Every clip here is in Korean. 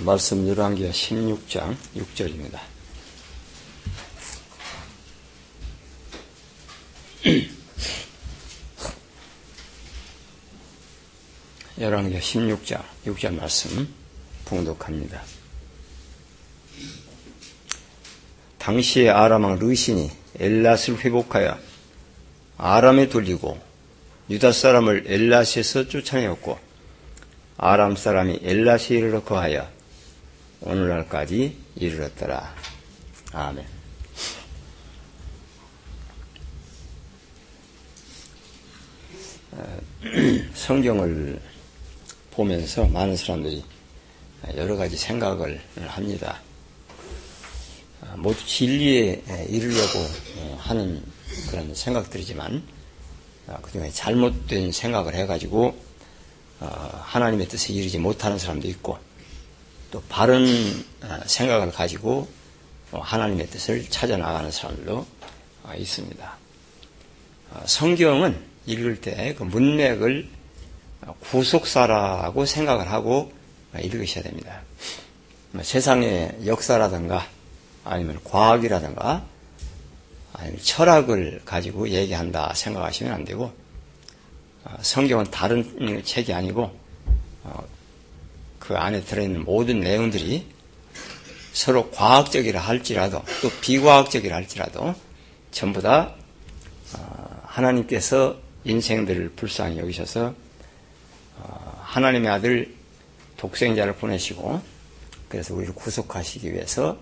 말씀 열왕기하 16장 6절입니다. 열왕기하 16장 6절 말씀 봉독합니다. 당시에 아람왕 르신이 엘랏을 회복하여 아람에 돌리고 유다 사람을 엘랏에서 쫓아내었고 아람 사람이 이르러 거하여 오늘날까지 이르렀더라. 아멘. 어, 성경을 보면서 많은 사람들이 여러 가지 생각을 합니다. 어, 모두 진리에 이르려고 하는 그런 생각들이지만 어, 그중에 잘못된 생각을 해가지고 하나님의 뜻에 이르지 못하는 사람도 있고 또 바른 어, 생각을 가지고 어, 하나님의 뜻을 찾아 나가는 사람들도 어, 있습니다. 성경은 읽을 때 그 문맥을 구속사라고 생각을 하고 읽으셔야 됩니다. 뭐 세상의 역사라든가 아니면 과학이라든가 아니면 철학을 가지고 얘기한다 생각하시면 안 되고 성경은 다른 책이 아니고 그 안에 들어있는 모든 내용들이 서로 과학적이라 할지라도 또 비과학적이라 할지라도 전부 다 어, 하나님께서 인생들을 불쌍히 여기셔서 어, 하나님의 아들 독생자를 보내시고 그래서 우리를 구속하시기 위해서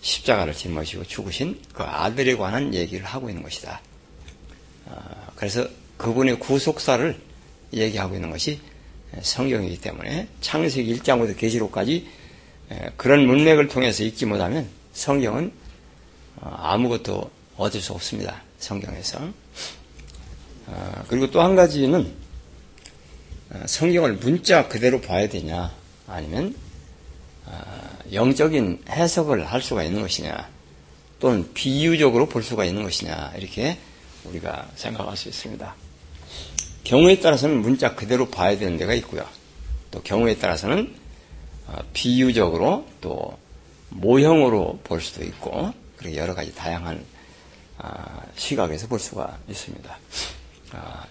십자가를 짊어지고 죽으신 그 아들에 관한 얘기를 하고 있는 것이다. 어, 그래서 그분의 구속사를 얘기하고 있는 것이 성경이기 때문에 창세기 1장부터 계시록까지 그런 문맥을 통해서 읽지 못하면 성경은 어, 아무것도 얻을 수 없습니다. 성경에서. 어, 그리고 또 한 가지는 어, 성경을 문자 그대로 봐야 되냐 아니면 영적인 해석을 할 수가 있는 것이냐 또는 비유적으로 볼 수가 있는 것이냐 이렇게 우리가 생각할 수 있습니다. 경우에 따라서는 문자 그대로 봐야 되는 데가 있고요. 또 경우에 따라서는 어, 비유적으로 또 모형으로 볼 수도 있고 그렇게 여러 가지 다양한 아, 시각에서 볼 수가 있습니다. 아,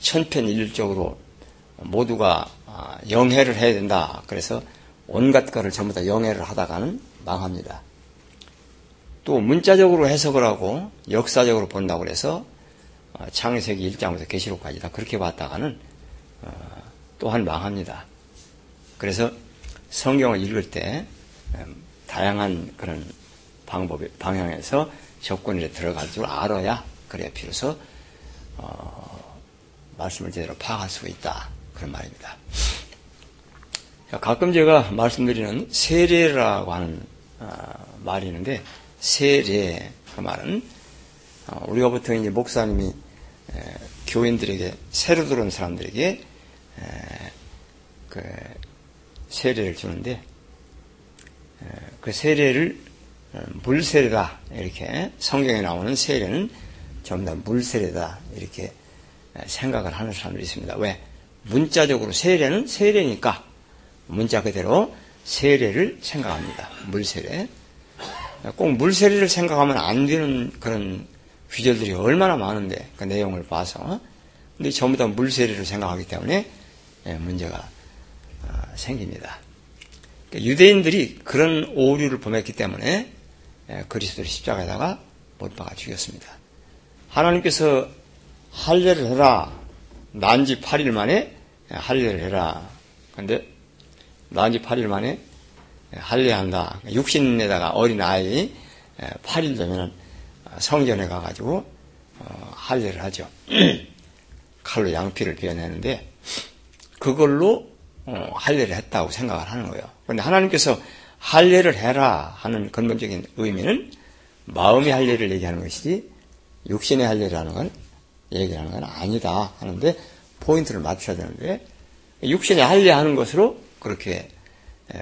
천편일률적으로 모두가 아, 영해를 해야 된다. 그래서 온갖 것을 전부 다 영해를 하다가는 망합니다. 또 문자적으로 해석을 하고 역사적으로 본다고 해서 어, 창세기 1장부터 계시록까지 다 그렇게 봤다가는 어, 또한 망합니다. 그래서 성경을 읽을 때 음, 다양한 그런 방법 방향에서 접근에 들어갈 줄 알아야 그래야 비로소 어, 말씀을 제대로 파악할 수가 있다 그런 말입니다. 가끔 제가 말씀드리는 세례라고 하는 어, 말이 있는데 세례 그 말은 어, 우리가 보통 이제 목사님이 교인들에게 새로 들어온 사람들에게 그 세례를 주는데 그 세례를 어, 물세례다 이렇게 성경에 나오는 세례는 전부 다 물세례다 이렇게 생각을 하는 사람들이 있습니다. 왜? 문자적으로 세례는 세례니까 문자 그대로 세례를 생각합니다. 물세례. 꼭 물세례를 생각하면 안 되는 그런 귀절들이 얼마나 많은데 그 내용을 봐서 근데 전부 다 물세례를 생각하기 때문에 예, 문제가 어, 생깁니다. 그러니까 유대인들이 그런 오류를 범했기 때문에 예, 그리스도를 십자가에다가 못 박아 죽였습니다. 하나님께서 할례를 해라. 난지 8일 만에 예, 할례를 해라. 그런데 난지 8일 만에 할례한다. 육신에다가 어린 아이 8일 되면 성전에 가가지고 어, 할례를 하죠. 칼로 양피를 베어내는데 그걸로 어, 할례를 했다고 생각을 하는 거예요. 그런데 하나님께서 할례를 해라 하는 근본적인 의미는 마음의 할례를 얘기하는 것이지 육신의 할례라는 건 얘기하는 건 아니다 하는데 포인트를 맞춰야 되는데 육신의 할례하는 것으로 그렇게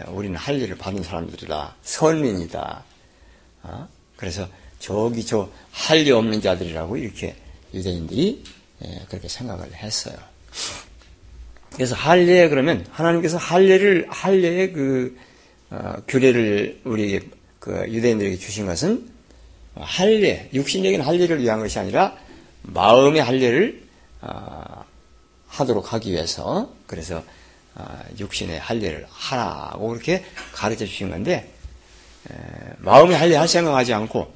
우리는 할례를 받은 사람들이다 선민이다. 어? 그래서 저기 저 할례 없는 자들이라고 이렇게 유대인들이 예, 그렇게 생각을 했어요. 그래서 할례 그러면 하나님께서 할례를 할례의 그 어, 규례를 우리에게 그 유대인들에게 주신 것은 할례, 육신적인 할례를 위한 것이 아니라 마음의 할례를 어, 하도록 하기 위해서 그래서 어, 육신의 할례를 하라고 그렇게 가르쳐 주신 건데 마음의 할례 할 생각하지 않고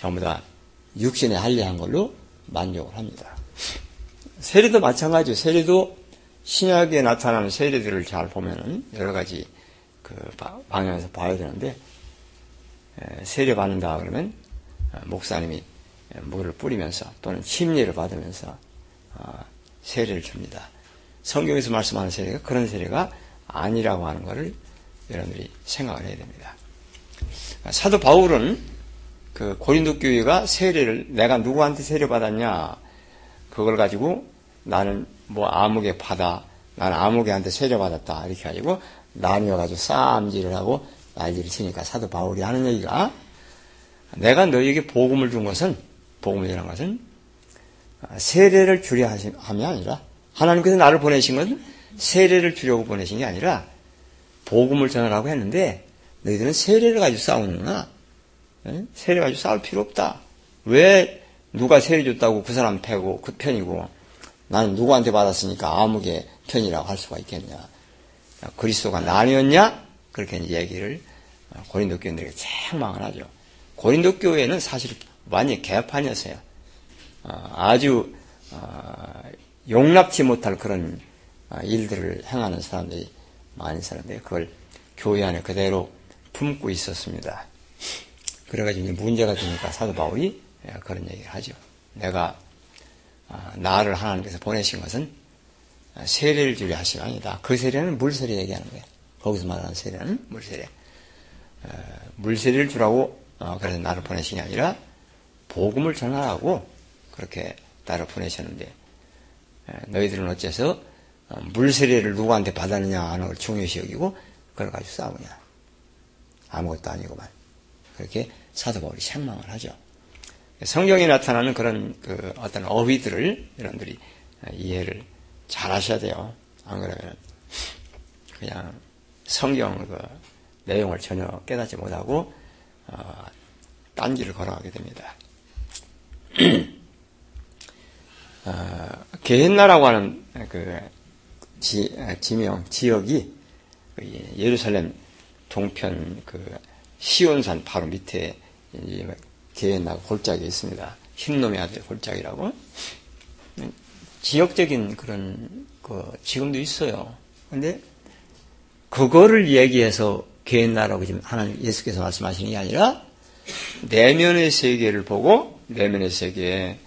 전부 다 육신의 할례한 걸로 만족을 합니다. 세례도 마찬가지죠. 세례도 신약에 나타나는 세례들을 잘 보면은 여러 가지 그 방향에서 봐야 되는데 세례 받는다 그러면 어, 목사님이 물을 뿌리면서 또는 침례를 받으면서 어, 세례를 줍니다. 성경에서 말씀하는 세례가 그런 세례가 아니라고 하는 것을 여러분들이 생각을 해야 됩니다. 사도 바울은 그 고린도 교회가 세례를 내가 누구한테 세례 받았냐 그걸 가지고 나는 뭐 아무개 받아 나는 아무개한테 세례 받았다 이렇게 가지고 나뉘어 가지고 싸움질을 하고 난리를 치니까 사도 바울이 하는 얘기가 내가 너에게 복음을 준 것은 복음이라는 것은 세례를 주려 함이 아니라 하나님께서 나를 보내신 것은 세례를 주려고 보내신 게 아니라 복음을 전하라고 했는데 너희들은 세례를 가지고 싸우는구나. 세례 가지고 싸울 필요 없다. 왜 누가 세례 줬다고 그 사람 패고 그 편이고 나는 누구한테 받았으니까 아무개 편이라고 할 수가 있겠냐. 그리스도가 나뉘었냐? 그렇게 얘기를 고린도 교인들에게 책망을 하죠. 고린도 교회는 사실 완전히 개판이었어요. 어, 아주 어, 용납치 못할 그런 어, 일들을 행하는 사람들이 많이 있었는데 그걸 교회 안에 그대로 품고 있었습니다. 그래가지고 문제가 되니까 사도 바울이 예, 그런 얘기를 하죠. 내가 나를 하나님께서 보내신 것은 세례를 주려 하신 아니다. 그 세례는 물세례 얘기하는 거예요. 거기서 말하는 세례는 물세례. 물세례를 주라고 어, 그래서 나를 보내신 게 아니라 복음을 전하라고 그렇게 나를 보내셨는데 너희들은 어째서 어, 물세례를 누구한테 받았느냐 하는 걸 중요시 여기고 그걸 가지고 싸우냐. 아무것도 아니고만. 그렇게 사도 바울이 책망을 하죠. 성경에 나타나는 그런 그 어떤 어휘들을 여러분들이 이해를 잘 하셔야 돼요. 안 그러면 그냥 성경 그 내용을 전혀 깨닫지 못하고 어, 딴 길을 걸어가게 됩니다. 어, 게헨나라고 하는 그 지, 지명 지역이 그 예루살렘 동편 그 시온산 바로 밑에 게헨나 골짜기에 있습니다. 흰놈의 아들 골짜기라고 지역적인 그런 그 지금도 있어요. 근데 그거를 얘기해서 게헨나라고 지금 하나님 예수께서 말씀하시는 게 아니라 내면의 세계를 보고 내면의 세계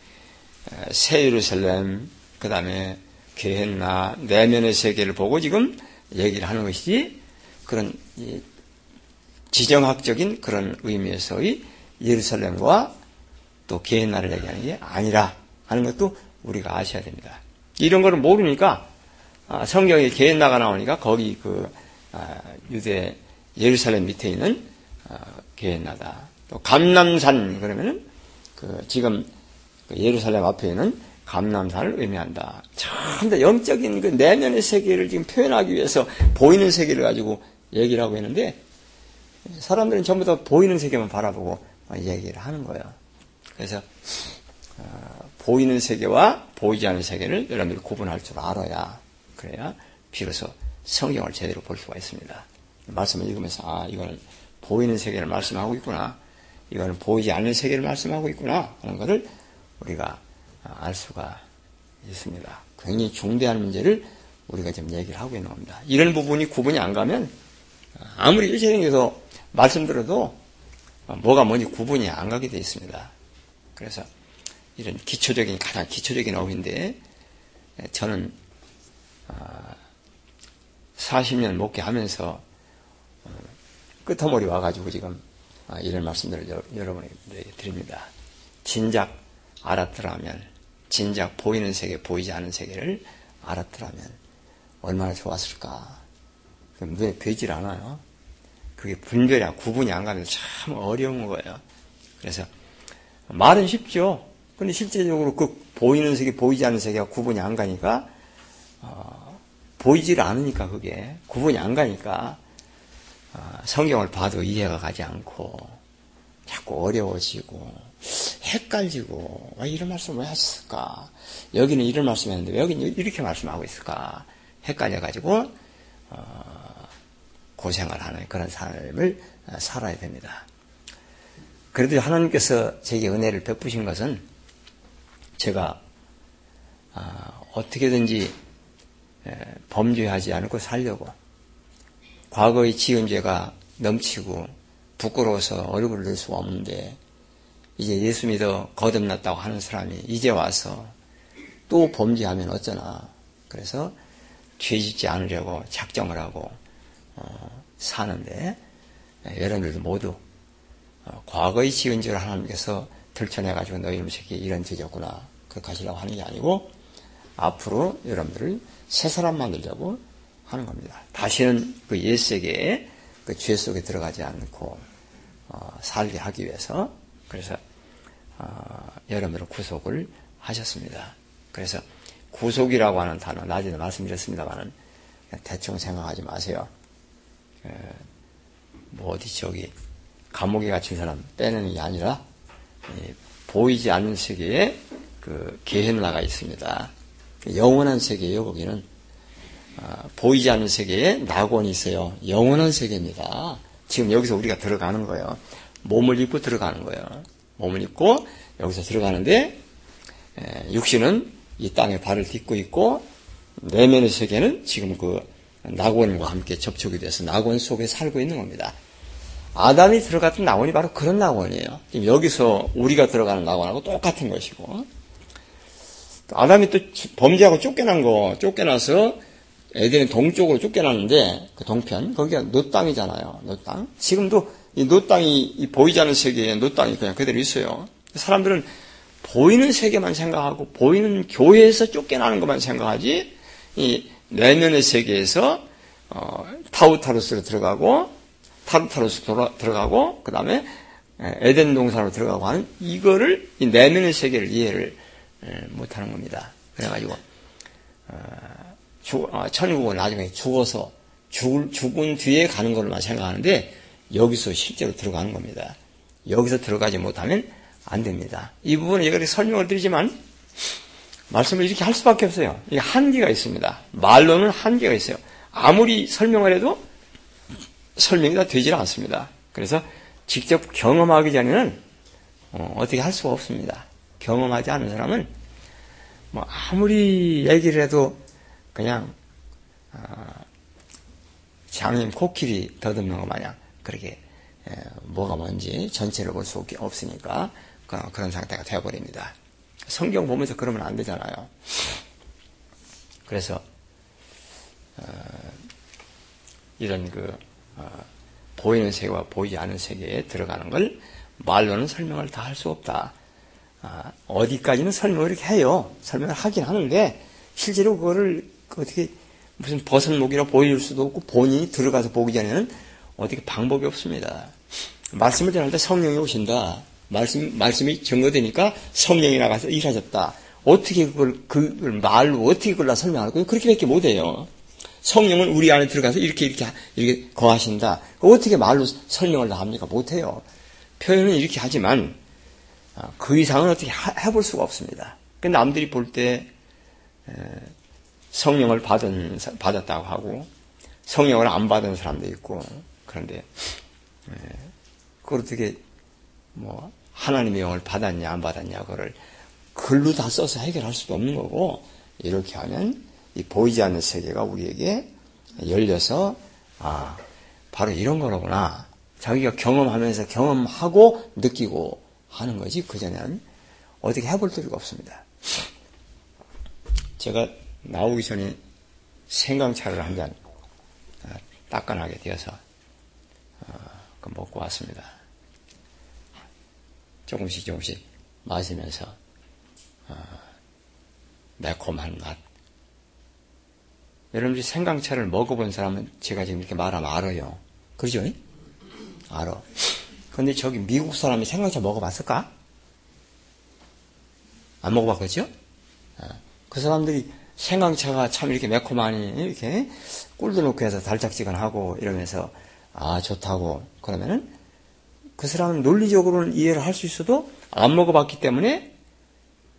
새 예루살렘 그 다음에 게헨나 내면의 세계를 보고 지금 얘기를 하는 것이지 그런 지정학적인 그런 의미에서의 예루살렘과 또 게헨나를 얘기하는 게 아니라 하는 것도 우리가 아셔야 됩니다. 이런 거를 모르니까 아, 성경에 게헨나가 나오니까 거기 그 아, 유대 예루살렘 밑에 있는. 아, 또 감남산 그러면은 그 지금 그 예루살렘 앞에 있는 감남산을 의미한다. 참다 영적인 그 내면의 세계를 지금 표현하기 위해서 보이는 세계를 가지고 얘기를 하고 있는데 사람들은 전부 다 보이는 세계만 바라보고 얘기를 하는 거예요. 그래서 어, 보이는 세계와 보이지 않는 세계를 여러분들이 구분할 줄 알아야 그래야 비로소 성경을 제대로 볼 수가 있습니다. 말씀을 읽으면서 아 이거는 보이는 세계를 말씀하고 있구나. 이거는 보이지 않는 세계를 말씀하고 있구나 하는 것을 우리가 알 수가 있습니다. 굉장히 중대한 문제를 우리가 지금 얘기를 하고 있는 겁니다. 이런 부분이 구분이 안 가면 아무리 일체적에서 말씀 들어도 뭐가 뭔지 구분이 안 가게 되어 있습니다. 그래서 이런 기초적인 가장 기초적인 어휘인데 저는 40년 아, 목회하면서 끄터머리 와가지고 지금 아, 이런 말씀들을 여러분에게 드립니다. 진작 알았더라면, 진작 보이는 세계, 보이지 않은 세계를 알았더라면 얼마나 좋았을까. 눈에 뵈질 않아요. 그게 분별이, 구분이 안 가면 참 어려운 거예요. 그래서 말은 쉽죠. 근데 실제적으로 그 보이는 세계, 보이지 않는 세계가 구분이 안 가니까, 어, 보이질 않으니까 그게 구분이 안 가니까 어, 성경을 봐도 이해가 가지 않고 자꾸 어려워지고 헷갈리고 왜 이런 말씀을 왜 하셨을까? 여기는 이런 말씀했는데 왜 여기는 이렇게 말씀하고 있을까? 헷갈려가지고 어, 고생을 하는 그런 삶을 살아야 됩니다. 그래도 하나님께서 제게 은혜를 베푸신 것은 제가 어, 어떻게든지 범죄하지 않고 살려고 과거의 지은 죄가 넘치고 부끄러워서 얼굴을 낼 수가 없는데 이제 예수 믿어 거듭났다고 하는 사람이 이제 와서 또 범죄하면 어쩌나 그래서 죄 짓지 않으려고 작정을 하고 어, 사는데 여러분들도 모두 어, 과거의 지은 죄를 하나님께서 들춰내가지고 너희 놈 새끼 이런 죄졌구나 그렇게 하시려고 하는 게 아니고 앞으로 여러분들을 새 사람 만들려고 하는 겁니다. 다시는 그 옛세계에 그 죄 속에 들어가지 않고 어, 살게 하기 위해서 그래서 어, 여러분을 구속을 하셨습니다. 그래서 구속이라고 하는 단어 낮에도 말씀드렸습니다만은 대충 생각하지 마세요. 에, 뭐 어디 저기 감옥에 갇힌 사람 빼는 게 아니라 보이지 않는 세계에 그 게헨나가 있습니다. 영원한 세계예요, 거기는. 아, 보이지 않는 세계에 낙원이 있어요. 영원한 세계입니다. 지금 여기서 우리가 들어가는 거예요. 몸을 입고 들어가는 거예요. 몸을 입고 여기서 들어가는데 에, 육신은 이 땅에 발을 딛고 있고 내면의 세계는 지금 그 낙원과 함께 접촉이 돼서 낙원 속에 살고 있는 겁니다. 아담이 들어갔던 낙원이 바로 그런 낙원이에요. 지금 여기서 우리가 들어가는 낙원하고 똑같은 것이고 아담이 또 범죄하고 쫓겨난 거, 쫓겨나서 에덴의 동쪽으로 쫓겨났는데, 그 동편, 거기가 놋 땅이잖아요. 놋 땅. 지금도 이 놋 땅이 보이지 않는 세계에 놋 땅이 그냥 그대로 있어요. 사람들은 보이는 세계만 생각하고, 보이는 교회에서 쫓겨나는 것만 생각하지, 이 내면의 세계에서, 어, 타우타루스로 들어가고, 타루타루스 들어가고, 그 다음에 에덴 동산으로 들어가고 하는 이거를, 이 내면의 세계를 이해를 예, 못하는 겁니다. 그래가지고 어, 어, 천국은 나중에 죽어서 죽, 죽은 뒤에 가는 걸로만 생각하는데 여기서 실제로 들어가는 겁니다. 여기서 들어가지 못하면 안 됩니다. 이 부분은 예가 설명을 드리지만 말씀을 이렇게 할 수밖에 없어요. 이게 한계가 있습니다. 말로는 한계가 있어요. 아무리 설명을 해도 설명이 다 되질 않습니다. 그래서 직접 경험하기 전에는 어, 떻게 할 수가 없습니다. 경험하지 않은 사람은 뭐 아무리 얘기를 해도 그냥 어, 장님 코끼리 더듬는 것 마냥 그렇게 뭐가 뭔지 전체를 볼 수 없으니까 그런 상태가 되어버립니다. 성경 보면서 그러면 안 되잖아요. 그래서 어, 이런 그 어, 보이는 세계와 보이지 않는 세계에 들어가는 걸 말로는 설명을 다 할 수 없다. 아, 어디까지는 설명을 이렇게 해요. 설명을 하긴 하는데 실제로 그거를 어떻게 무슨 버섯목이라 보여줄 수도 없고 본인이 들어가서 보기 전에는 어떻게 방법이 없습니다. 말씀을 전할 때 성령이 오신다. 말씀, 말씀이 증거되니까 성령이 나가서 일하셨다. 어떻게 그걸, 그걸 말로 어떻게 그걸 다 설명하고 그렇게밖에 못해요. 성령은 우리 안에 들어가서 이렇게, 이렇게, 이렇게 거하신다. 어떻게 말로 설명을 다 합니까? 못해요. 표현은 이렇게 하지만, 아, 그 이상은 어떻게 해볼 수가 없습니다. 그 남들이 볼 때 성령을 받은 받았다고 하고 성령을 안 받은 사람도 있고 그런데 그걸 어떻게 뭐 하나님의 영을 받았냐 안 받았냐 그를 글로 다 써서 해결할 수도 없는 거고 이렇게 하면 이 보이지 않는 세계가 우리에게 열려서 아 바로 이런 거로구나 자기가 경험하면서 경험하고 느끼고 하는 거지 그전에는 어떻게 해볼 필요가 없습니다. 제가 나오기 전에 생강차를 한잔 아, 따끈하게 되어서 어, 그 먹고 왔습니다. 조금씩 조금씩 마시면서 어, 매콤한 맛. 여러분들이 생강차를 먹어본 사람은 제가 지금 이렇게 말하면 알아요. 그러죠? 알아. 근데 저기 미국 사람이 생강차 먹어봤을까? 안 먹어봤겠죠? 어. 그 사람들이 생강차가 참 이렇게 매콤하니 이렇게 꿀도 넣고 해서 달짝지근하고 이러면서 아 좋다고 그러면은 그 사람은 논리적으로는 이해를 할 수 있어도 안 먹어봤기 때문에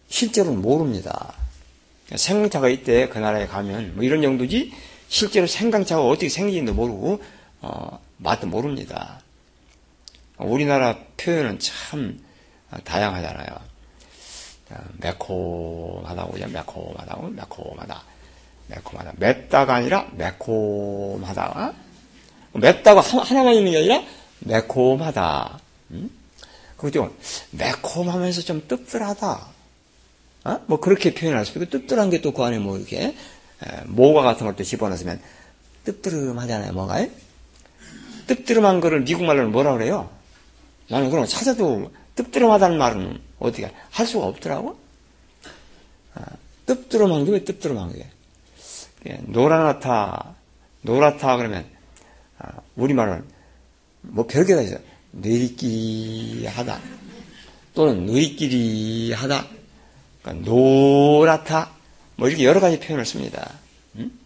실제로는 모릅니다. 생강차가 있대 그 나라에 가면 뭐 이런 정도지 실제로 생강차가 어떻게 생긴지도 모르고 어, 맛도 모릅니다. 우리나라 표현은 참 다양하잖아요. 매콤하다고 매콤하다고 매콤하다 매콤하다 맵다가 아니라 매콤하다 맵다고 하나만 있는 게 아니라 매콤하다. 음? 그죠 매콤하면서 좀 뜨뜻하다. 어? 뭐 그렇게 표현할 수 있고 뜨뜻한 게 또 그 안에 뭐 이렇게 모가 같은 것도 집어넣으면 뜨뜨름하잖아요 뭐가 뜨뜨름한 거를 미국 말로는 뭐라 그래요? 나는 그럼 찾아도 뜨뜨름하다는 말은 어떻게 할 수가 없더라고? 아, 뜨뜨름한 게 왜 뜨뜨름한 게 예, 노랗다 노랗다 그러면 아, 우리 말은 뭐 별개가 있어요 느리끼리 하다 또는 느리끼리 하다 그러니까 노랗다 뭐 이렇게 여러 가지 표현을 씁니다. 음?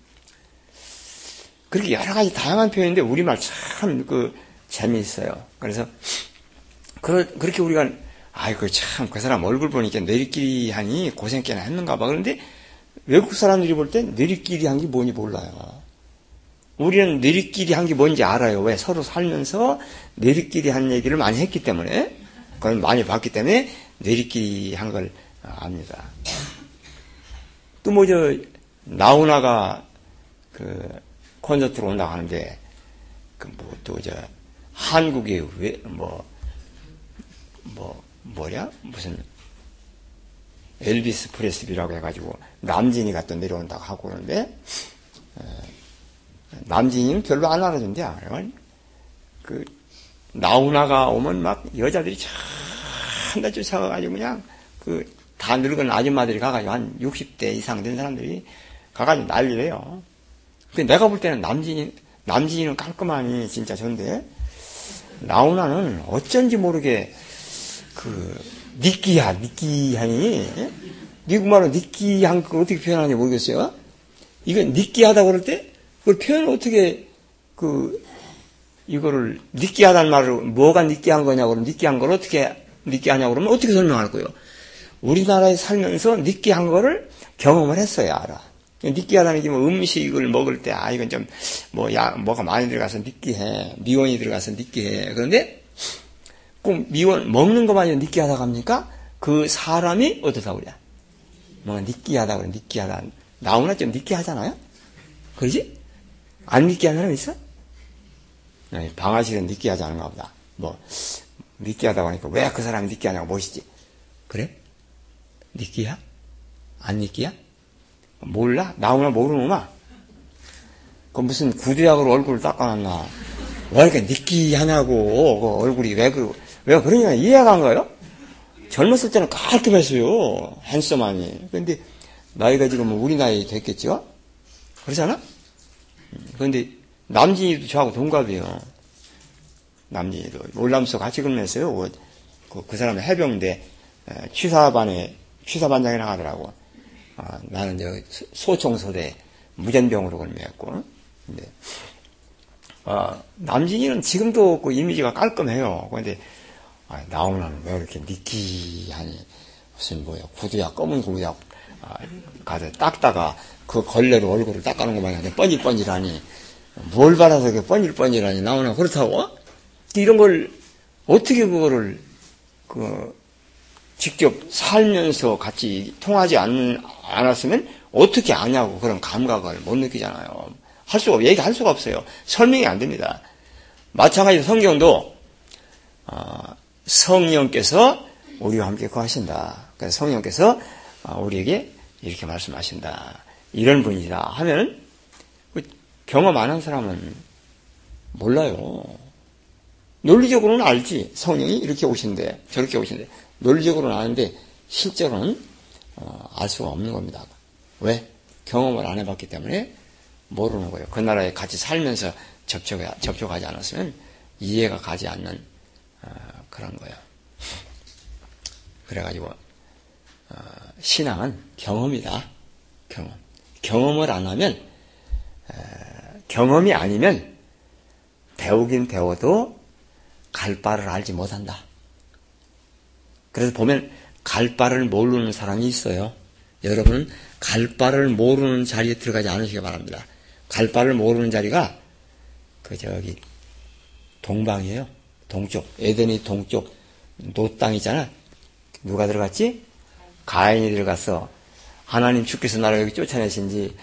그렇게 여러 가지 다양한 표현인데 우리말 참 그 재미있어요. 그래서 그, 그렇게 우리가 아이고 참 그 사람 얼굴 보니까 내리끼리 하니 고생 꽤나 했는가 봐. 그런데 외국 사람들이 볼땐 내리끼리 한 게 뭔지 몰라요. 우리는 내리끼리 한 게 뭔지 알아요. 왜? 서로 살면서 내리끼리 한 얘기를 많이 했기 때문에, 그걸 많이 봤기 때문에 내리끼리 한 걸 압니다. 또 뭐 저 나훈아가 그 콘서트로 온다고 하는데 그 뭐 또 저 한국의 왜 뭐 뭐 뭐, 뭐냐 무슨 엘비스 프레스비라고 해가지고 남진이가 또 내려온다고 하고 그러는데 남진이는 별로 안 알아준대. 그 나훈아가 오면 막 여자들이 참다 쫓아가가지고 그냥 그 다 늙은 아줌마들이 가가지고 한 60대 이상 된 사람들이 가가지고 난리래요. 근데 내가 볼 때는 남진이 남진이는 깔끔하니 진짜 좋은데 나훈아는 어쩐지 모르게 그 니끼야 니끼하니 미국말로 니끼한 걸 어떻게 표현하는지 모르겠어요. 이건 니끼하다 그럴 때 그걸 표현을 어떻게 그 이거를 느끼하다는 말을 뭐가 느끼한 거냐고 느끼한 걸 어떻게 느끼하냐고 그러면 어떻게 설명할 거예요? 우리나라에 살면서 느끼한 거를 경험을 했어야 알아. 느끼하다는 게 뭐 음식을 먹을 때, 아, 이건 좀, 뭐, 야, 뭐가 많이 들어가서 느끼해. 미원이 들어가서 느끼해. 그런데 꼭 미원, 먹는 것만이 느끼하다고 합니까? 그 사람이 어떻다 그래? 뭔가 느끼하다 그래, 느끼하다. 나오나 좀 느끼하잖아요? 그러지? 안 느끼한 사람 있어? 네, 방아실은 느끼하지 않은가 보다. 뭐, 느끼하다고 하니까 왜 그 사람이 느끼하냐고 보시지. 그래? 느끼야? 안 느끼야? 몰라? 나오나 모르는구나? 그 무슨 구두약으로 얼굴을 닦아놨나? 왜 이렇게 느끼하냐고, 그 얼굴이 왜 그, 왜 그러냐 이해가 안 가요? 젊었을 때는 깔끔했어요. 핸섬하니. 근데 나이가 지금 우리 나이 됐겠죠? 그렇잖아? 그런데 남진이도 저하고 동갑이에요. 남진이도. 올람서 같이 근무했어요. 그, 그, 그 사람은 해병대 취사반에 취사반장이 나가더라고. 아, 나는 저 소총소대 무전병으로 근무했고. 근데 아, 남진이는 지금도 그 이미지가 깔끔해요. 그런데 아, 나오면 왜 이렇게 니끼하니 무슨 뭐야 구두야 검은 구두야 아, 가서 닦다가 그 걸레로 얼굴을 닦아놓은 것 마냥 뻔질뻔질하니 뭘 받아서 이렇게 뻔질뻔질하니 나오나 그렇다고? 이런 걸 어떻게 그거를 그 직접 살면서 같이 통하지 않, 않았으면 어떻게 아냐고 그런 감각을 못 느끼잖아요. 할 수가 얘기할 수가 없어요. 설명이 안 됩니다. 마찬가지로 성경도 어, 성령께서 우리와 함께 거하신다. 그래서 성령께서 어, 우리에게 이렇게 말씀하신다. 이런 분이다 하면 그 경험 안 한 사람은 몰라요. 논리적으로는 알지. 성령이 이렇게 오신대, 저렇게 오신대. 논리적으로는 아는데 실제로는 어, 알 수가 없는 겁니다. 왜? 경험을 안 해봤기 때문에 모르는 거예요. 그 나라에 같이 살면서 접촉, 접촉하지 않았으면 이해가 가지 않는 어, 그런 거예요. 그래가지고 어, 신앙은 경험이다. 경험. 경험을 안 하면 경험이 아니면 배우긴 배워도 갈 바를 알지 못한다. 그래서 보면 갈 바를 모르는 사람이 있어요. 여러분은 갈 바를 모르는 자리에 들어가지 않으시기 바랍니다. 갈 바를 모르는 자리가 그 저기 동방이에요. 동쪽 에덴이 동쪽 놋 땅이잖아. 누가 들어갔지? 가인이 들어갔어. 하나님 주께서 나를 여기 쫓아내신지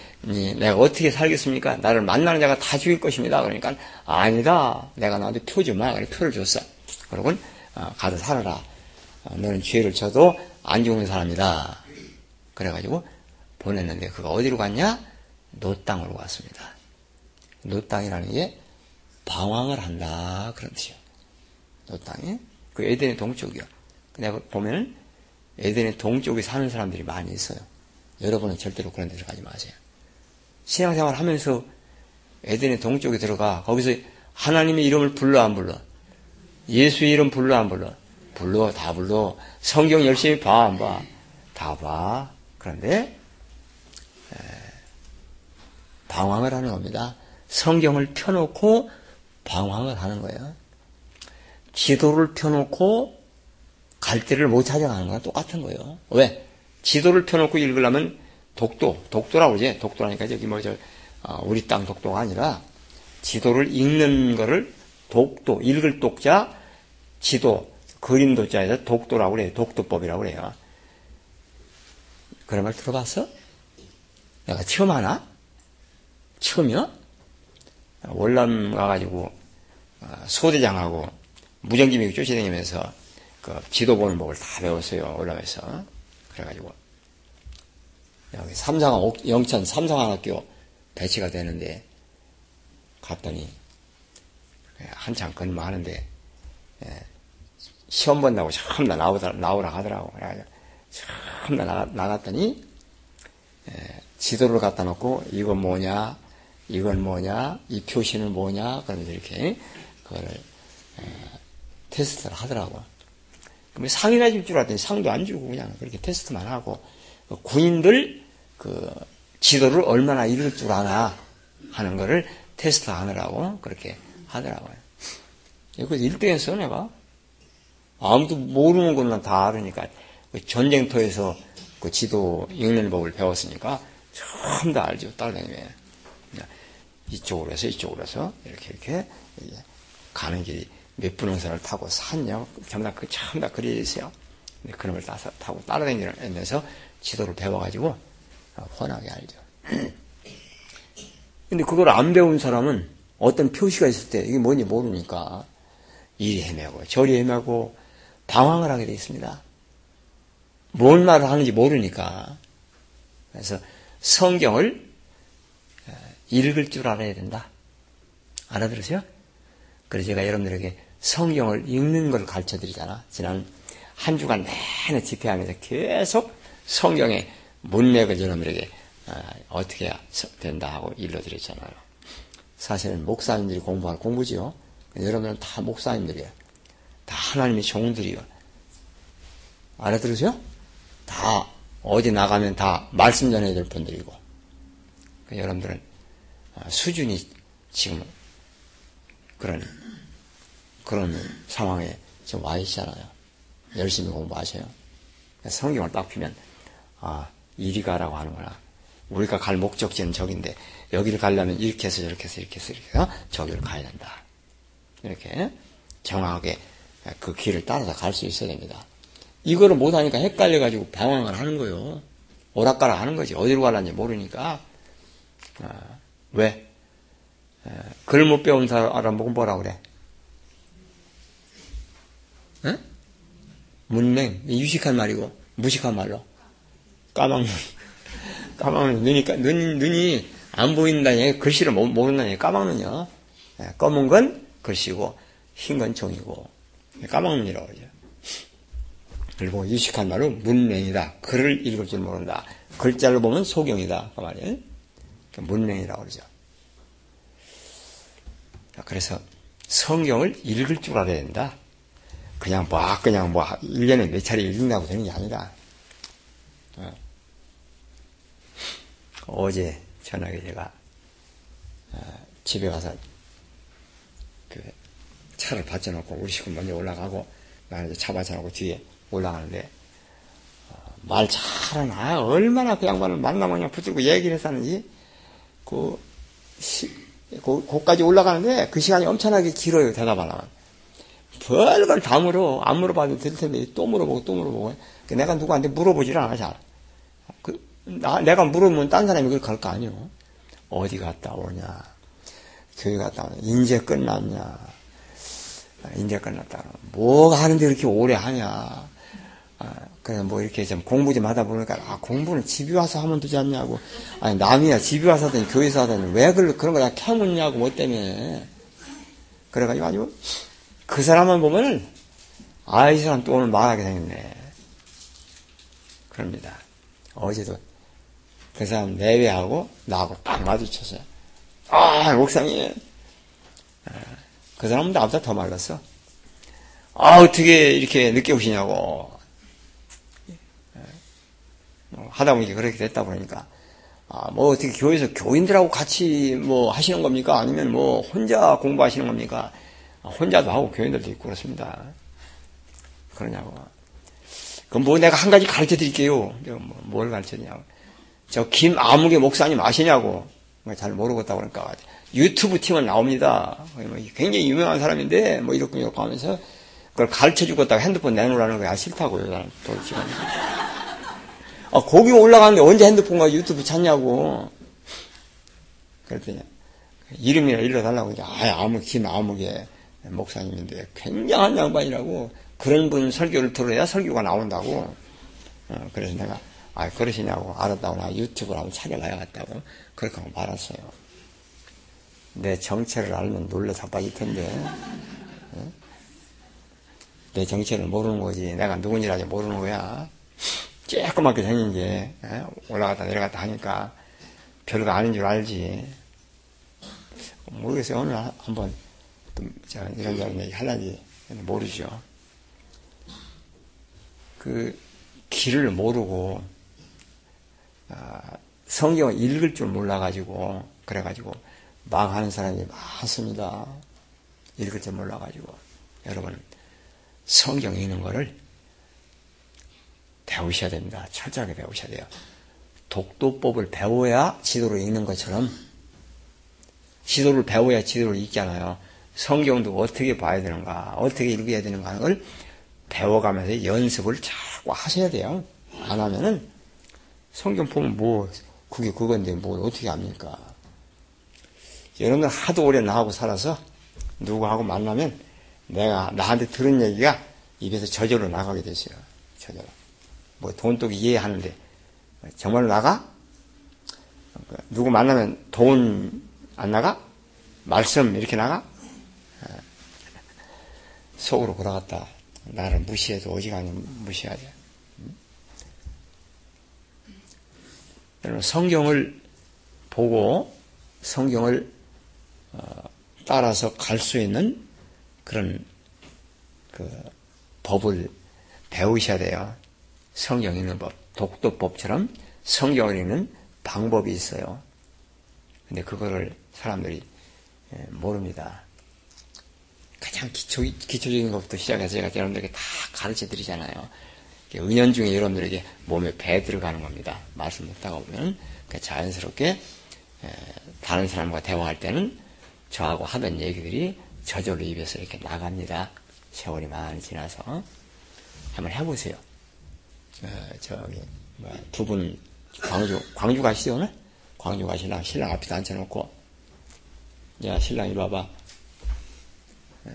내가 어떻게 살겠습니까? 나를 만나는 자가 다 죽일 것입니다. 그러니까 아니다. 내가 나한테 표 주마. 그래 표를 줬어. 그러고 어, 가서 살아라. 어, 너는 죄를 져도 안 죽는 사람이다. 그래가지고 보냈는데 그가 어디로 갔냐? 놋 땅으로 갔습니다. 놋 땅이라는 게 방황을 한다 그런 뜻이요. 놋 땅이 그 에덴의 동쪽이요. 내가 보면 에덴의 동쪽에 사는 사람들이 많이 있어요. 여러분은 절대로 그런 데로 가지 마세요. 신앙생활 하면서 에덴의 동쪽에 들어가 거기서 하나님의 이름을 불러 안 불러? 예수의 이름 불러 안 불러? 불러 다 불러. 성경 열심히 봐 안 봐? 다 봐. 그런데 에, 방황을 하는 겁니다. 성경을 펴놓고 방황을 하는 거예요. 지도를 펴놓고 갈 데를 못 찾아가는 거랑 똑같은 거예요. 왜? 지도를 펴놓고 읽으려면 독도, 독도라고 그러지. 독도라니까 저기 뭐 저, 어, 우리 땅 독도가 아니라 지도를 읽는 거를 독도, 읽을 독자, 지도, 그림 도자에서 독도라고 그래요. 독도법이라고 그래요. 그런 말 들어봤어? 내가 처음 하나? 처음이요? 월남 가가지고 어, 소대장하고 무전기 미국 쫓아다니면서 그 지도 보는 법을 다 배웠어요. 월남에서. 그래가지고 여기 삼성 영천 삼성학교 배치가 되는데 갔더니 한참 근무하는데 예, 시험 본다고 처음 나 나오라, 나오라 하더라고. 그래가지고 처음 나 나갔더니 예, 지도를 갖다 놓고 이건 뭐냐, 이건 뭐냐, 이 표시는 뭐냐, 그러면서 이렇게 그거를 예, 테스트를 하더라고. 그럼 상이나 줄 줄 알았더니 상도 안 주고 그냥 그렇게 테스트만 하고 그 군인들 그 지도를 얼마나 읽을 줄 아나 하는 거를 테스트 하느라고 그렇게 하더라고요. 그래서 1등했어 내가. 아무도 모르는 것만 다 알으니까 그 전쟁터에서 그 지도 읽는 법을 배웠으니까 처음 다 알죠. 딸내미 이쪽으로 해서 이쪽으로 해서 이렇게 이렇게 가는 길이 몇 분원선을 타고 산역 전부 다그 처음 다 그려져 있어요. 그놈을 따서 타고 따라다니면서 지도를 배워가지고 훤하게 알죠. 근데 그걸 안 배운 사람은 어떤 표시가 있을 때 이게 뭔지 모르니까 이리 헤매고 저리 헤매고 방황을 하게 되어 있습니다. 뭔 말을 하는지 모르니까. 그래서 성경을 읽을 줄 알아야 된다. 알아들으세요? 그래서 제가 여러분들에게 성경을 읽는 걸 가르쳐 드리잖아. 지난 한 주간 내내 집회하면서 계속 성경의 문맥을 여러분들에게 어떻게 해야 된다 하고 일러드렸잖아요. 사실은 목사님들이 공부할 공부지요. 여러분은 다 목사님들이에요. 다 하나님의 종들이요. 알아들으세요? 다 어디 나가면 다 말씀 전해야 될 분들이고. 그러니까 여러분들은 수준이 지금 그런 그런 상황에 지금 와 있잖아요. 열심히 공부하세요. 성경을 딱 피면 아 이리 가라고 하는구나. 우리가 갈 목적지는 저긴데 여기를 가려면 이렇게 해서 저렇게 해서 이렇게 해서 이렇게 해서 저기를 가야 된다. 이렇게 정확하게 그 길을 따라서 갈 수 있어야 됩니다. 이거를 못하니까 헷갈려가지고 방황을 하는 거요. 오락가락 하는 거지. 어디로 가는지 모르니까. 아, 왜? 글못 배운 사람 보고 뭐라 그래? 문맹. 유식한 말이고, 무식한 말로. 까막눈. 까막눈. 눈이, 눈, 눈이 안 보인다니, 글씨를 모른다니, 까막눈이요. 검은 건 글씨고, 흰 건 종이고, 까막눈이라고 그러죠. 그리고 유식한 말로 문맹이다. 글을 읽을 줄 모른다. 글자를 보면 소경이다. 그 말이에요. 문맹이라고 그러죠. 그래서 성경을 읽을 줄 알아야 된다. 그냥 뭐, 그냥 뭐, 1년에 몇 차례 읽는다고 되는 게 아니다. 어. 제 저녁에 제가 어, 집에 가서 그 차를 받쳐놓고 우리 식구 먼저 올라가고 나는 이제 차 받쳐놓고 뒤에 올라가는데 어, 말 잘하나 얼마나 그 양반을 만나면 그냥 붙들고 얘기를 했었는지 그 시, 그, 거까지 올라가는데 그 시간이 엄청나게 길어요 대답하려면 별걸 다 물어 안 물어봐도 될 텐데 또 물어보고 또 물어보고 그 내가 누구한테 물어보질 않아 잘 그, 나, 내가 물으면 딴 사람이 그걸 갈 거 아니요 어디 갔다 오냐 교회 갔다 오냐 인제 끝났냐 인제 끝났다. 뭐가 하는데 그렇게 오래 하냐. 아, 그래, 뭐 이렇게 좀 공부 좀 하다 보니까, 아, 공부는 집에 와서 하면 되지 않냐고. 아니, 남이야 집에 와서 하더니 교회에서 하더니 왜 그런, 그런 거 다 캐묻냐고, 뭐 때문에. 그래가지고 아주, 그 사람만 보면은, 아, 이 사람 또 오늘 말하게 생겼네. 그럽니다. 어제도 그 사람 내외하고 나하고 딱 마주쳤어요. 아, 목사님. 그 사람은 나보다 더 말랐어. 아, 어떻게 이렇게 늦게 오시냐고. 뭐 하다 보니까 그렇게 됐다 보니까. 아, 뭐 어떻게 교회에서 교인들하고 같이 뭐 하시는 겁니까? 아니면 뭐 혼자 공부하시는 겁니까? 아, 혼자도 하고 교인들도 있고 그렇습니다. 그러냐고. 그럼 뭐 내가 한 가지 가르쳐 드릴게요. 뭐, 뭘 가르쳐 드냐고. 저 김아무개 목사님 아시냐고. 잘 모르겠다고 그러니까. 유튜브 팀은 나옵니다. 뭐 굉장히 유명한 사람인데, 뭐 이렇게 이렇게 하면서 그걸 가르쳐 주겠다고 핸드폰 내놓으라는 거야. 싫다고요. 나는 도대체. 아, 거기 올라가는데 언제 핸드폰과 유튜브 찾냐고. 그랬더니, 이름이나 일러달라고. 아, 아무, 김아무개 목사님인데, 굉장한 양반이라고. 그런 분 설교를 들어야 설교가 나온다고. 어, 그래서 내가, 아, 그러시냐고. 알았다고. 나 유튜브를 한번 찾아봐야겠다고. 그렇게 하고 말았어요. 내 정체를 알면 놀라 자빠질 텐데. 어? 내 정체를 모르는 거지. 내가 누군지라도 모르는 거야. 쬐끄맣게 생긴 게 예? 올라갔다 내려갔다 하니까 별거 아닌 줄 알지. 모르겠어요. 오늘 한번 제가 이런 저런 얘기 할란지 모르죠. 그 길을 모르고 아, 성경을 읽을 줄 몰라가지고 그래가지고 망하는 사람이 많습니다. 읽을 줄 몰라가지고 여러분 성경 읽는 거를 배우셔야 됩니다. 철저하게 배우셔야 돼요. 독도법을 배워야 지도를 읽는 것처럼 지도를 배워야 지도를 읽잖아요. 성경도 어떻게 봐야 되는가, 어떻게 읽어야 되는가를 배워가면서 연습을 자꾸 하셔야 돼요. 안 하면은 성경 보면 뭐 그게 그건데 뭘 어떻게 합니까? 여러분들 하도 오래 나하고 살아서 누구하고 만나면 내가 나한테 들은 얘기가 입에서 저절로 나가게 됐어요. 저절로. 뭐 돈독이 이해하는데 정말로 나가? 누구 만나면 돈 안 나가? 말씀 이렇게 나가? 속으로 돌아갔다. 나를 무시해도 어지간히 무시해야 돼. 여러분 성경을 보고 성경을 어, 따라서 갈 수 있는 그런 그 법을 배우셔야 돼요. 성경 읽는 법, 독도법처럼 성경을 읽는 방법이 있어요. 근데 그거를 사람들이 예, 모릅니다. 가장 기초, 기초적인 것부터 시작해서 제가 여러분들에게 다 가르쳐 드리잖아요. 은연 중에 여러분들에게 몸에 배 들어가는 겁니다. 말씀 듣다가 보면 자연스럽게 예, 다른 사람과 대화할 때는 저하고 하던 얘기들이 저절로 입에서 이렇게 나갑니다. 세월이 많이 지나서 한번 해보세요. 어, 저기 두분 광주 광주 가시죠 오늘? 광주 가시나 신랑 앞에 앉혀놓고 야 신랑 이리 와봐. 어,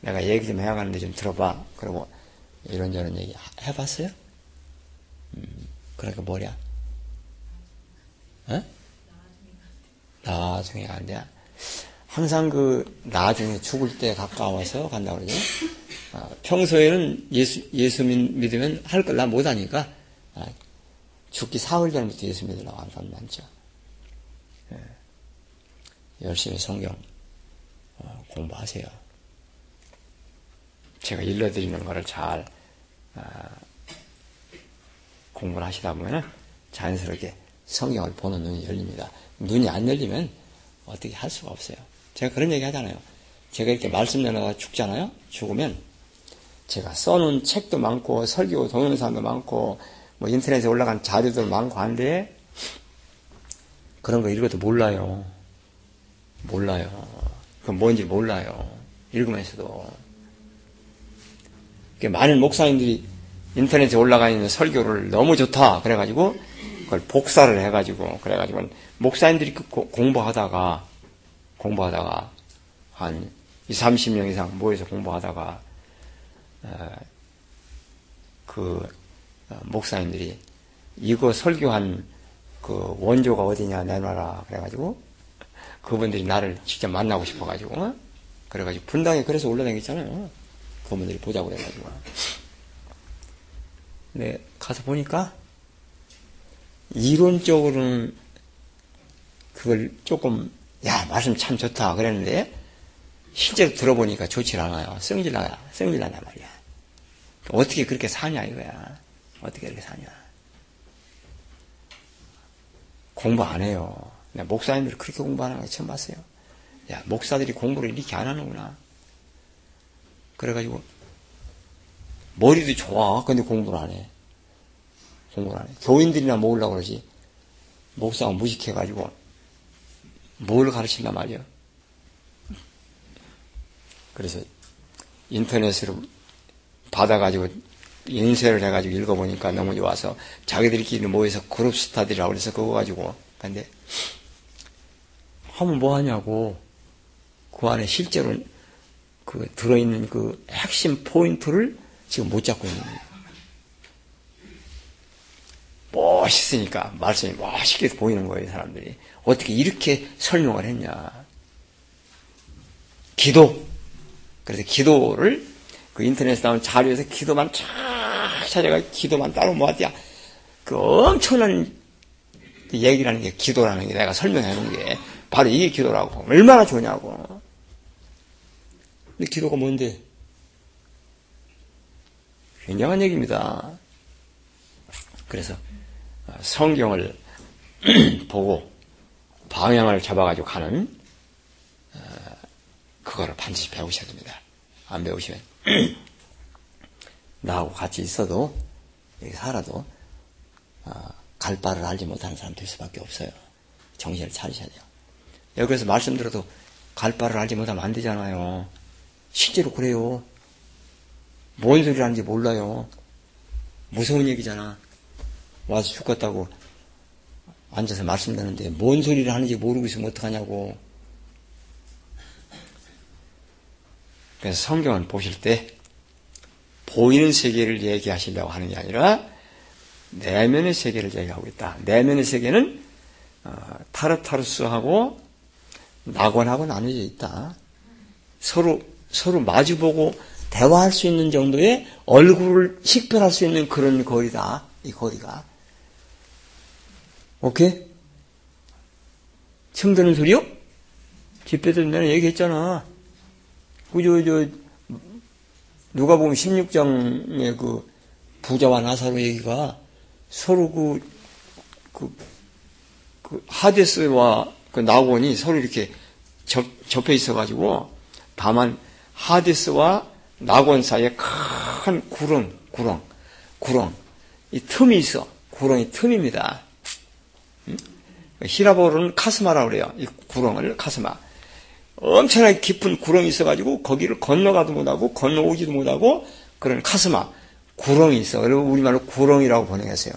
내가 얘기 좀 해가는데 좀 들어봐. 그리고 이런저런 얘기 해봤어요? 음, 그러니까 뭐냐? 어? 나중에 간대. 항상 그 나중에 죽을 때 가까워서 간다고 그러죠. 아, 평소에는 예수, 예수 믿으면 할 걸 나 못하니까, 아, 죽기 사흘 전부터 예수 믿으려고 하는 사람 많죠. 예. 열심히 성경 어, 공부하세요. 제가 일러드리는 거를 잘 아, 공부를 하시다 보면 자연스럽게 성경을 보는 눈이 열립니다. 눈이 안 열리면 어떻게 할 수가 없어요. 제가 그런 얘기 하잖아요. 제가 이렇게 말씀 전하다가 죽잖아요. 죽으면 제가 써놓은 책도 많고 설교 동영상도 많고 뭐 인터넷에 올라간 자료도 많고 한데 그런 거 읽어도 몰라요. 몰라요. 그건 뭔지 몰라요. 읽으면서도. 많은 목사님들이 인터넷에 올라가 있는 설교를 너무 좋다. 그래가지고 그걸 복사를 해가지고 그래가지고 목사님들이 그 공부하다가 공부하다가 한 2, 30명 이상 모여서 공부하다가 어, 그 어, 목사님들이 이거 설교한 그 원조가 어디냐 내놔라 그래가지고 그분들이 나를 직접 만나고 싶어가지고 어? 그래가지고 분당에 그래서 올라다녔잖아요 그분들이 보자고 그래가지고 네 가서 보니까 이론적으로는 그걸 조금 야 말씀 참 좋다 그랬는데 실제로 들어보니까 좋지 않아요. 성질나야 성질나냐 말이야. 어떻게 그렇게 사냐 이거야. 어떻게 그렇게 사냐. 공부 안 해요. 내 목사님들이 그렇게 공부하는 거 처음 봤어요. 야 목사들이 공부를 이렇게 안 하는구나. 그래가지고 머리도 좋아. 근데 공부를 안 해. 공부를 안 해. 교인들이나 모으려고 그러지. 목사가 무식해가지고 뭘 가르친단 말이야. 그래서 인터넷으로 받아가지고 인쇄를 해가지고 읽어보니까 너무 좋아서 자기들끼리 모여서 그룹 스타디라고 그래서 그거 가지고 근데 하면 뭐 하냐고 그 안에 실제로 그 들어있는 그 핵심 포인트를 지금 못 잡고 있는 거예요. 멋있으니까 말씀이 멋있게 보이는 거예요 사람들이 어떻게 이렇게 설명을 했냐 기도 그래서 기도를 그 인터넷에 나온 자료에서 기도만 쫙 찾아가 기도만 따로 모았야. 그 엄청난 그 얘기라는 게 기도라는 게 내가 설명해 놓은 게 바로 이게 기도라고. 얼마나 좋냐고. 근데 기도가 뭔데? 굉장한 얘기입니다. 그래서 성경을 보고 방향을 잡아가지고 가는 그거를 반드시 배우셔야 됩니다. 안 배우시면 나하고 같이 있어도 여기 살아도 어, 갈 바를 알지 못하는 사람 될 수밖에 없어요. 정신을 차리셔야 돼요. 여기서 말씀 들어도 갈 바를 알지 못하면 안 되잖아요. 실제로 그래요. 뭔 소리를 하는지 몰라요. 무서운 얘기잖아. 와서 죽겠다고 앉아서 말씀 듣는데 뭔 소리를 하는지 모르고 있으면 어떡하냐고. 그래서 성경을 보실 때 보이는 세계를 얘기하시려고 하는 게 아니라 내면의 세계를 얘기하고 있다. 내면의 세계는 어, 타르타르스하고 낙원하고 나눠져 있다. 서로 서로 마주보고 대화할 수 있는 정도의 얼굴을 식별할 수 있는 그런 거리다. 이 거리가. 오케이? 청 드는 소리요? 집회 때 내가 얘기했잖아. 그저 저 누가 보면 16장의 그 부자와 나사로 얘기가 서로 그, 그, 그 하데스와 그 나곤이 서로 이렇게 접, 접해 있어가지고 다만 하데스와 나곤 사이에 큰 구렁, 구렁, 구렁. 이 틈이 있어. 구렁이 틈입니다. 히라보로는 카스마라고 그래요. 이 구렁을 카스마. 엄청나게 깊은 구렁이 있어가지고 거기를 건너가도 못하고 건너오지도 못하고 그런 카스마 구렁이 있어. 그리고 우리말로 구렁이라고 번역했어요.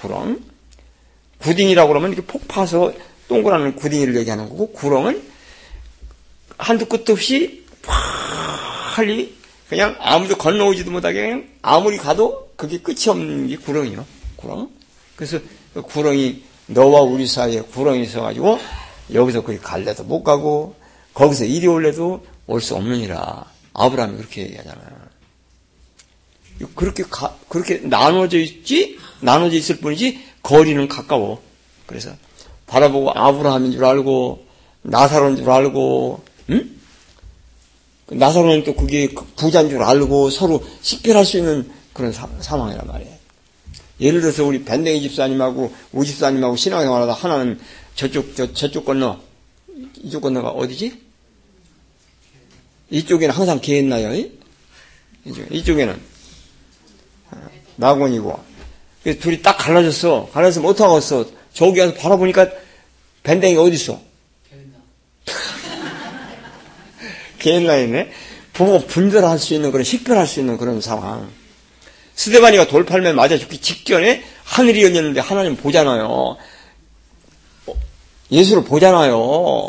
구렁. 구딩이라고 그러면 이렇게 폭 파서 동그라는 구딩이를 얘기하는 거고 구렁은 한두 끝도 없이 빨리 그냥 아무도 건너오지도 못하게 그냥 아무리 가도 그게 끝이 없는 게 구렁이요. 구렁. 그래서 그 구렁이 너와 우리 사이에 구렁이 있어가지고 여기서 거기 갈래도 못 가고 거기서 이리 올래도 올 수 없느니라. 아브라함이 그렇게 얘기하잖아요. 그렇게 가, 그렇게 나눠져 있지 나눠져 있을 뿐이지 거리는 가까워. 그래서 바라보고 아브라함인 줄 알고 나사로인 줄 알고, 응? 그 나사로는 또 그게 그 부자인 줄 알고 서로 식별할 수 있는 그런 사, 상황이란 말이에요. 예를 들어서 우리 밴댕이 집사님하고 우 집사님하고 신앙생활하다 하나는 저쪽 저, 저쪽 건너 이쪽 건너가 어디지? 이쪽에는 항상 개했나요? 이쪽에는 낙원이고 둘이 딱 갈라졌어. 못하고 왔어. 저기 가서 바라보니까 밴댕이가 어딨어? 개했나이네. 보고 분별할 수 있는 그런 식별할 수 있는 그런 상황. 스데바니가 돌팔면 맞아 죽기 직전에 하늘이 열렸는데 하나님 보잖아요. 예수를 보잖아요.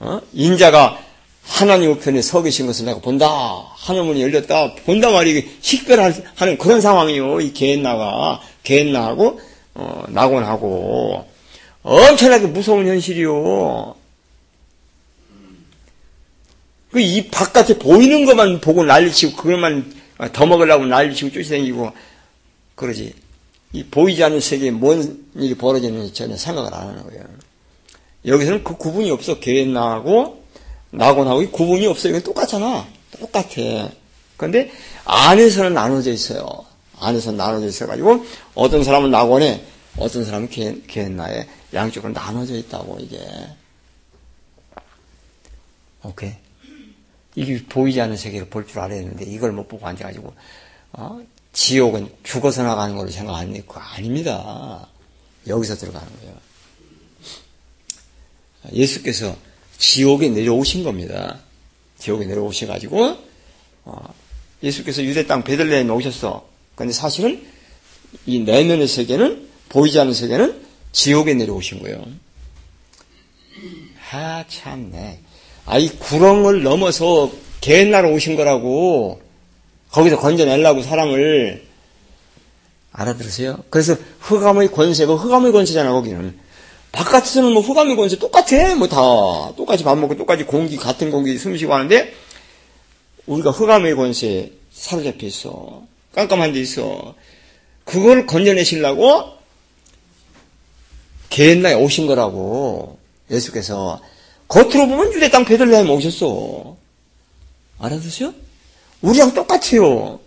어? 인자가 하나님 우편에 서 계신 것을 내가 본다. 하늘문이 열렸다. 본다 말이 식별하는 그런 상황이요. 이 개나가 개나하고 어, 낙원하고 엄청나게 무서운 현실이요. 그 이 바깥에 보이는 것만 보고 난리치고 그것만 더 먹으려고 난리치고 쫓아다니고 그러지. 이 보이지 않는 세계에 뭔 일이 벌어지는지 전혀 생각을 안 하는 거예요. 여기서는 그 구분이 없어. 개나하고 낙원하고 구분이 없어. 이건 똑같잖아. 똑같아. 그런데 안에서는 나눠져 있어요. 안에서 나눠져 있어가지고 어떤 사람은 낙원에 어떤 사람은 개나에 양쪽으로 나눠져 있다고 이게. 오케이. 이게 보이지 않는 세계를 볼 줄 알아야 되는데 이걸 못 보고 앉아가지고 어? 지옥은 죽어서 나가는 걸로 생각 안 했고 아닙니다. 여기서 들어가는 거예요. 예수께서 지옥에 내려오신 겁니다. 지옥에 내려오셔가지고 어, 예수께서 유대 땅 베들레헴에 오셨어. 그런데 사실은 이 내면의 세계는 보이지 않는 세계는 지옥에 내려오신 거예요. 아 참네. 아이 구렁을 넘어서 개나라 오신 거라고 거기서 건져내려고 사람을 알아들으세요? 그래서 흑암의 권세가 흑암의 권세잖아 거기는 바깥에서는 뭐 흑암의 권세 똑같아 뭐 다 똑같이 밥 먹고 똑같이 공기 같은 공기 숨쉬고 하는데 우리가 흑암의 권세에 사로잡혀 있어 깜깜한 데 있어 그걸 건져내시려고 개나에 오신 거라고 예수께서 겉으로 보면 유대 땅 베들레헴 오셨어. 알아두세요? 우리랑 똑같아요.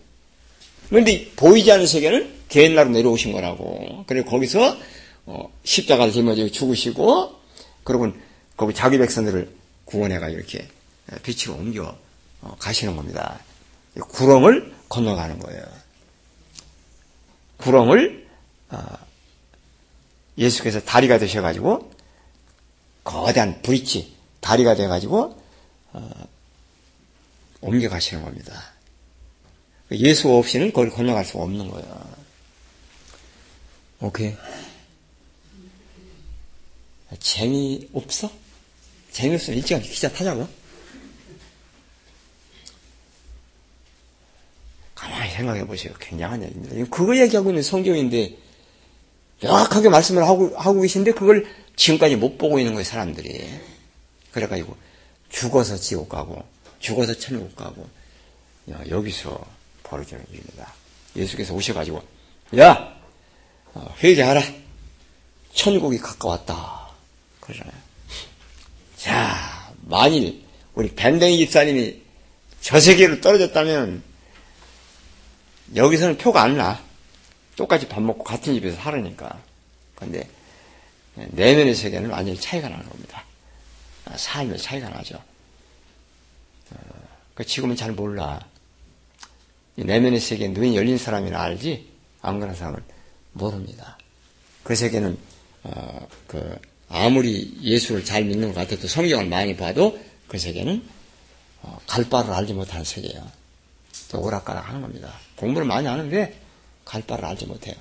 그런데 보이지 않는 세계는 개인나로 내려오신 거라고. 그래 거기서 어, 십자가를 짊어지고 죽으시고 그러고 거기 자기 백성들을 구원해가 이렇게 빛으로 옮겨 어, 가시는 겁니다. 구렁을 건너가는 거예요. 구렁을 어, 예수께서 다리가 되셔가지고 거대한 브릿지, 다리가 돼가지고, 어, 옮겨가시는 겁니다. 예수 없이는 거기 건너갈 수 없는 거예요. 오케이. 재미없어? 재미없으면 일찍 기자 타자고? 가만히 생각해 보세요. 굉장한 얘기입니다. 그거 얘기하고 있는 성경인데, 명확하게 말씀을 하고, 하고 계신데, 그걸 지금까지 못 보고 있는 거예요, 사람들이. 그래가지고 죽어서 지옥 가고 죽어서 천국 가고 여기서 벌어지는 일입니다. 예수께서 오셔가지고 야 어, 회개하라 천국이 가까웠다 그러잖아요. 자 만일 우리 밴댕이 집사님이 저 세계로 떨어졌다면 여기서는 표가 안 나. 똑같이 밥 먹고 같은 집에서 살으니까. 근데 내면의 세계는 완전히 차이가 나는 겁니다. 아, 삶의 차이가 나죠. 어, 그 지금은 잘 몰라. 내면의 세계에 눈이 열린 사람이나 알지, 안 그런 사람은 모릅니다. 그 세계는, 어, 그, 아무리 예수를 잘 믿는 것 같아도 성경을 많이 봐도 그 세계는 어, 갈 바를 알지 못하는 세계예요. 또 오락가락 하는 겁니다. 공부를 많이 하는데 갈 바를 알지 못해요.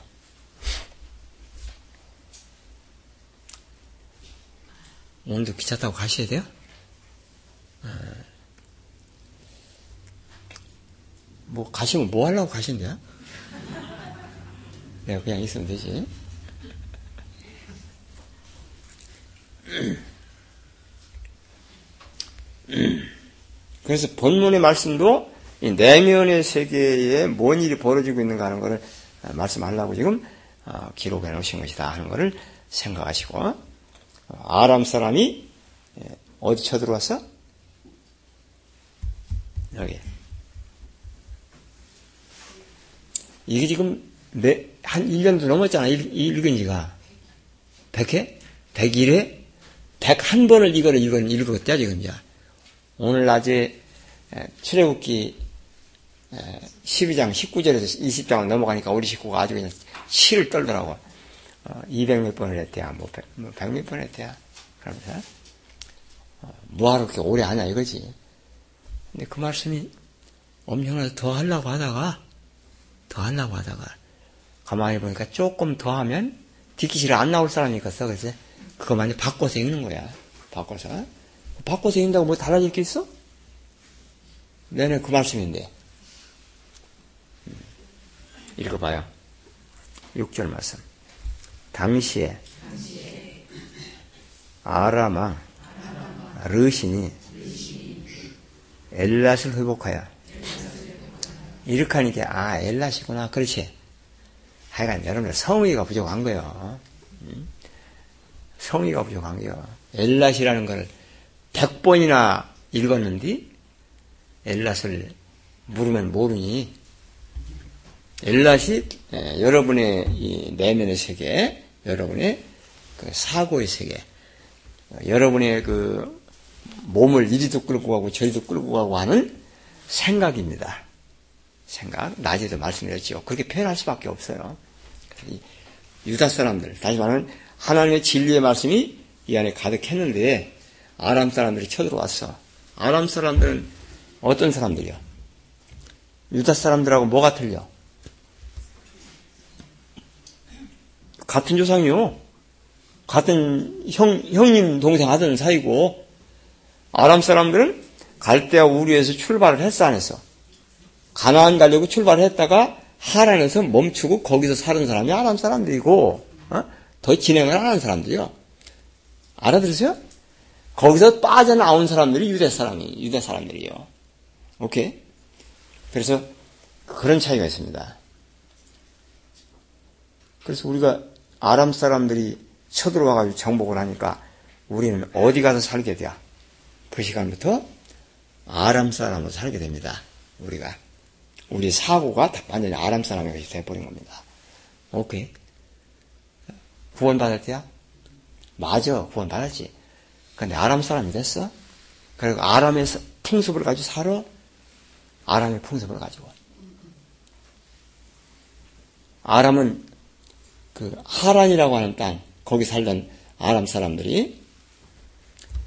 오늘도 기차 타고 가셔야 돼요? 어. 뭐 가시면 뭐 하려고 가신대요? 내가 그냥 있으면 되지. 그래서 본문의 말씀도 이 내면의 세계에 뭔 일이 벌어지고 있는가 하는 것을 말씀하려고 지금 어, 기록해 놓으신 것이다 하는 것을 생각하시고 아람 사람이 예, 어디 쳐들어왔어? 여기. 이게 지금 매, 한 1년도 넘었잖아, 읽은 지가. 100회? 101회? 101번을 이거를 읽은, 읽었대, 지금, 이제. 오늘 낮에 출애굽기 12장 19절에서 20장을 넘어가니까 우리 식구가 아주 그냥 치를 떨더라고. 200몇 어, 번을 했대야, 뭐, 100, 뭐몇 번을 했대야. 그러면서, 어, 뭐하러 그렇게 오래 하냐, 이거지. 근데 그 말씀이 엄청나게 더 하려고 하다가, 더 하려고 하다가, 가만히 보니까 조금 더 하면, 뒷기실에 안 나올 사람이 있었어. 그래서, 그거만 바꿔서 읽는 거야. 바꿔서. 바꿔서 읽는다고 뭐 달라질 게 있어? 내내 그 말씀인데. 음. 읽어봐요. 6절 말씀. 당시에 아라마 르신이 엘랏을 회복하여 이렇게 하니까 아 엘랏이구나 그렇지 하여간 여러분들 성의가 부족한 거예요 음? 성의가 부족한 거예요 엘랏이라는 걸 100번이나 읽었는데 엘랏을 물으면 모르니 엘랏이 예, 여러분의 내면의 세계, 여러분의 그 사고의 세계, 여러분의 그 몸을 이리도 끌고 가고 저리도 끌고 가고 하는 생각입니다. 생각. 낮에도 말씀드렸죠. 그렇게 표현할 수밖에 없어요. 유다 사람들, 다시 말하면 하나님의 진리의 말씀이 이 안에 가득했는데 아람 사람들이 쳐들어왔어. 아람 사람들은 어떤 사람들이야? 유다 사람들하고 뭐가 틀려? 같은 조상이요. 같은 형, 형님, 동생 하던 사이고, 아람 사람들은 갈대아 우리에서 출발을 했어, 안 했어? 가나안 가려고 출발을 했다가 하란에서 멈추고 거기서 사는 사람이 아람 사람들이고, 어? 더 진행을 안 하는 사람들이요. 알아들으세요? 거기서 빠져나온 사람들이 유대 사람이, 유대 사람들이요. 오케이? 그래서 그런 차이가 있습니다. 그래서 우리가 아람 사람들이 쳐들어와가지고 정복을 하니까 우리는 어디 가서 살게 돼요? 그 시간부터 아람 사람으로 살게 됩니다. 우리가. 우리 사고가 완전히 아람 사람이 돼버린 겁니다. 오케이. 구원받았대요? 맞아. 구원받았지. 근데 아람 사람이 됐어? 그리고 아람의 풍습을 가지고 살아? 아람의 풍습을 가지고. 아람은 그 하란이라고 하는 땅 거기 살던 아람 사람들이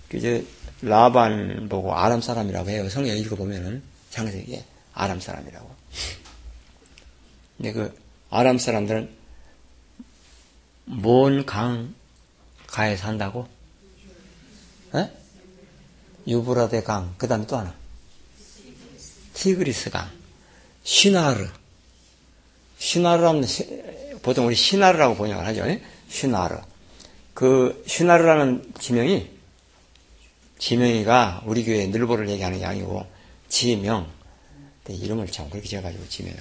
그 이제 라반 보고 아람 사람이라고 해요. 성경 읽어보면은 장세기에 아람 사람이라고. 근데 그 아람 사람들은 먼 강가에 산다고? 에? 유브라데 강, 그 다음에 또 하나. 티그리스 강, 시나르. 시나르라는 보통 우리 시나르라고 번역을 하죠. 예? 시나르. 그 시나르라는 지명이 지명이가 우리 교회 늘보를 얘기하는 게 아니고 지명. 이름을 참 그렇게 지어가지고 지명을.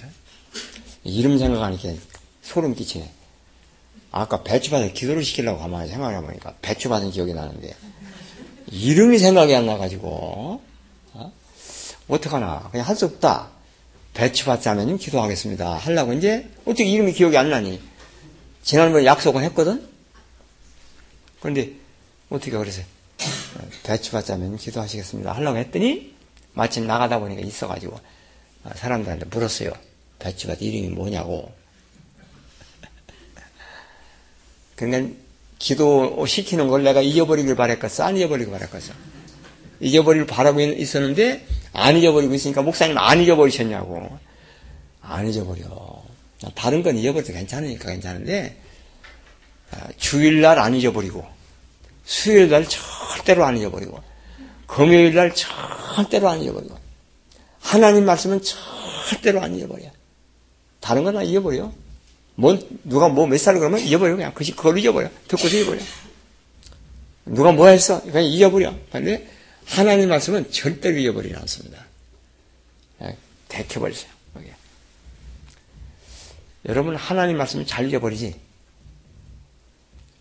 이름 생각하니까 소름 끼치네. 아까 배추밭에 기도를 시키려고 가만히 생각해 보니까 배추밭은 기억이 나는데 이름이 생각이 안 나가지고 어? 어떡하나 그냥 할 수 없다. 배추밭 자매님 기도하겠습니다. 하려고 이제 어떻게 이름이 기억이 안 나니? 지난번에 약속은 했거든? 그런데 어떻게 그래서 배추밭 자매님 기도하시겠습니다. 하려고 했더니 마침 나가다 보니까 있어가지고 사람들한테 물었어요. 배추밭 이름이 뭐냐고. 그러니까 기도 시키는 걸 내가 잊어버리길 바랬겠어? 안 잊어버리길 바랬겠어? 잊어버리길 바라고 있었는데 안 잊어버리고 있으니까 목사님 안 잊어버리셨냐고. 안 잊어버려. 다른 건 잊어버려도 괜찮으니까 괜찮은데 아, 주일날 안 잊어버리고 수요일날 절대로 안 잊어버리고 금요일날 절대로 안 잊어버리고 하나님 말씀은 절대로 안 잊어버려. 다른 건 다 잊어버려. 뭐 누가 뭐 몇 살 그러면 잊어버려 그냥 그걸 잊어버려. 듣고서 잊어버려. 누가 뭐 했어? 그냥 잊어버려. 근데 하나님 말씀은 절대로 잊어버리지 않습니다. 예, 대켜버리세요. 여러분 하나님 말씀을 잘 잊어버리지.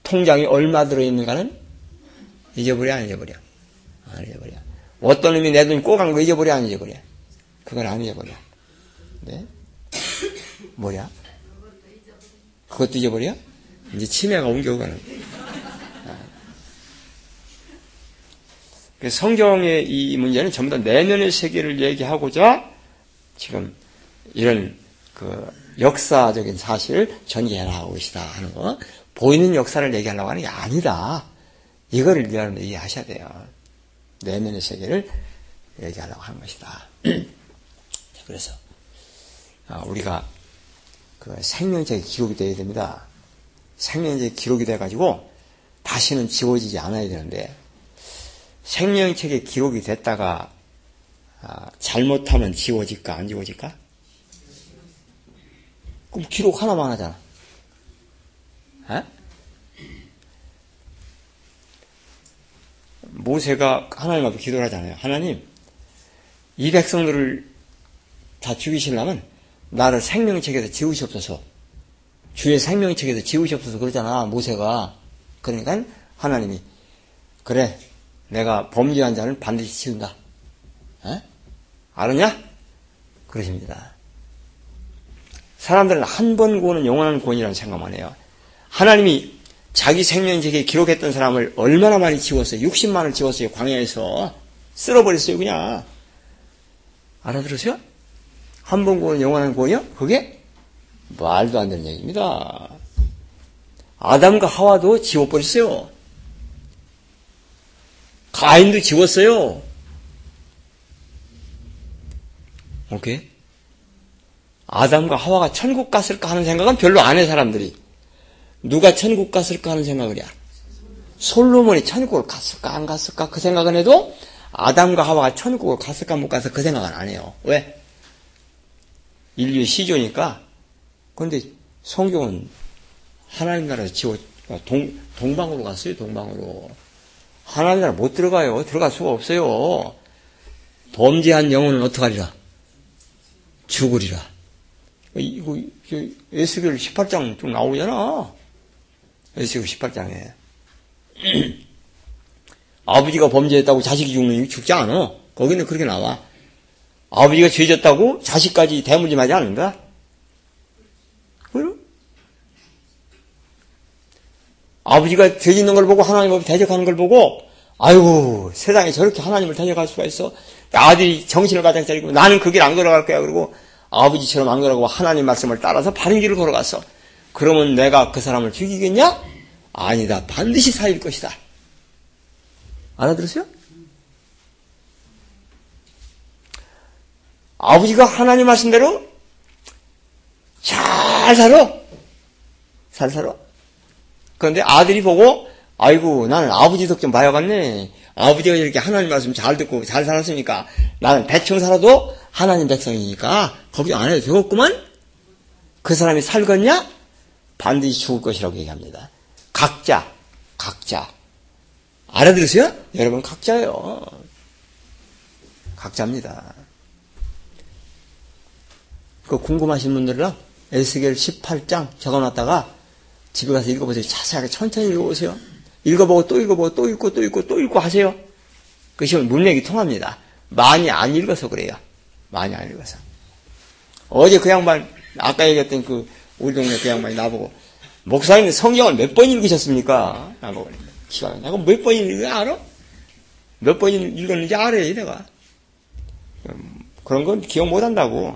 통장이 얼마 들어있는가는 잊어버려 안 잊어버려? 안 잊어버려. 어떤 놈이 내 돈 꼬간 거 잊어버려 안 잊어버려? 그건 안 잊어버려. 네? 뭐야? 그것도 잊어버려? 이제 치매가 옮겨가는. 그 성경의 이 문제는 전부 다 내면의 세계를 얘기하고자 지금 이런 그 역사적인 사실을 전개해 나가고 계시다 하는 거. 보이는 역사를 얘기하려고 하는 게 아니다. 이거를 여러분 이해하셔야 돼요. 내면의 세계를 얘기하려고 하는 것이다. 그래서 아, 우리가 그 생명체의 기록이 되어야 됩니다. 생명체의 기록이 돼가지고 다시는 지워지지 않아야 되는데 생명책에 기록이 됐다가 아, 잘못하면 지워질까 안 지워질까? 그럼 기록 하나만 하잖아. 에? 모세가 하나님 앞에 기도를 하잖아요. 하나님, 이 백성들을 다 죽이시려면 나를 생명책에서 지우시옵소서. 주의 생명책에서 지우시옵소서 그러잖아, 모세가. 그러니까 하나님이 그래, 내가 범죄한 자는 반드시 지운다. 에? 알았냐? 그러십니다. 사람들은 한 번 구원은 영원한 구원이라는 생각만 해요. 하나님이 자기 생명책에 기록했던 사람을 얼마나 많이 지웠어요? 60만을 지웠어요. 광야에서. 쓸어버렸어요, 그냥. 알아들으세요? 한 번 구원은 영원한 구원이요? 그게 말도 안 되는 얘기입니다. 아담과 하와도 지워버렸어요. 가인도 지웠어요. 오케이? 아담과 하와가 천국 갔을까 하는 생각은 별로 안 해, 사람들이. 누가 천국 갔을까 하는 생각을 해. 솔로몬이 천국을 갔을까, 안 갔을까, 그 생각은 해도 아담과 하와가 천국을 갔을까, 못 갔을까, 그 생각은 안 해요. 왜? 인류 시조니까. 그런데 성경은 하나님 나라에서 지워, 동, 동방으로 갔어요, 동방으로. 하나님 나라 못 들어가요. 들어갈 수가 없어요. 범죄한 영혼은 어떡하리라? 죽으리라. 이거, 에스겔 18장 좀 나오잖아. 에스겔 18장에. 아버지가 범죄했다고 자식이 죽는 게 죽지 않아. 거기는 그렇게 나와. 아버지가 죄졌다고 자식까지 대물림하지 않는다. 그럼? 아버지가 죄 짓는 걸 보고 하나님 앞에 대적하는 걸 보고 아이고 세상에 저렇게 하나님을 대적할 수가 있어. 아들이 정신을 가장 차리고 나는 그 길 안 걸어갈 거야. 그리고 아버지처럼 안 걸어가고 하나님 말씀을 따라서 바른 길을 걸어갔어. 그러면 내가 그 사람을 죽이겠냐? 아니다. 반드시 살릴 것이다. 알아들으세요? 아버지가 하나님 말씀대로 잘 살아. 잘 살아. 그런데 아들이 보고 아이고 나는 아버지 덕 좀 봐야겠네. 아버지가 이렇게 하나님 말씀 잘 듣고 잘 살았으니까 나는 대충 살아도 하나님 백성이니까 걱정 안 해도 되겠구만. 그 사람이 살겠냐? 반드시 죽을 것이라고 얘기합니다. 각자, 각자. 알아들으세요? 여러분 각자예요. 각자입니다. 그 궁금하신 분들은 에스겔 18장 적어놨다가 집에 가서 읽어보세요. 자세하게 천천히 읽어보세요. 읽어보고 또 읽어보고 또 읽고 또 읽고 또 읽고 하세요. 그것이 문맥이 통합니다. 많이 안 읽어서 그래요. 많이 안 읽어서. 어제 그 양반, 아까 얘기했던 그 우리 동네 그 양반이 나보고 목사님 성경을 몇 번 읽으셨습니까? 나보고 기가 내가 몇번 읽는지 알아? 몇 번 읽었는지 알아요, 내가. 그런 건 기억 못 한다고.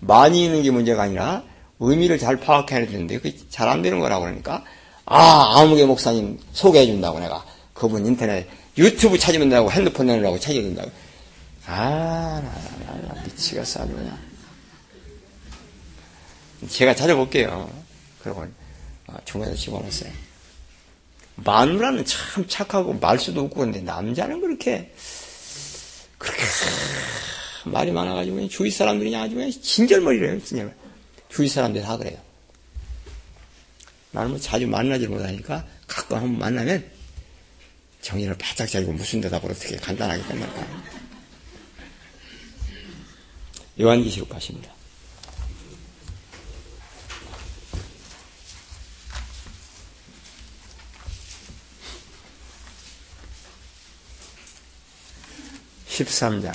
많이 읽는 게 문제가 아니라 의미를 잘 파악해야 되는데 그게 잘 안 되는 거라고 그러니까? 아 아무개 목사님 소개해 준다고 내가. 그분 인터넷 유튜브 찾으면 된다고 핸드폰 내놓으라고 찾아야 된다고. 아 나, 나, 나 미치겠어 아주 그냥. 제가 찾아볼게요. 그러고 아, 중간에 집어넣었어요. 마누라는 참 착하고 말수도 없고 그런데 남자는 그렇게 그렇게 말이 많아가지고 주위 사람들이 아주 그냥 진절머리래요 진짜 주위 사람들이 다 그래요 나는 뭐 자주 만나지 못하니까 가끔 한번 만나면 정의를 바짝 차리고 무슨 대답으로 어떻게 간단하게 끝날까. 요한기시록 가십니다. 십삼장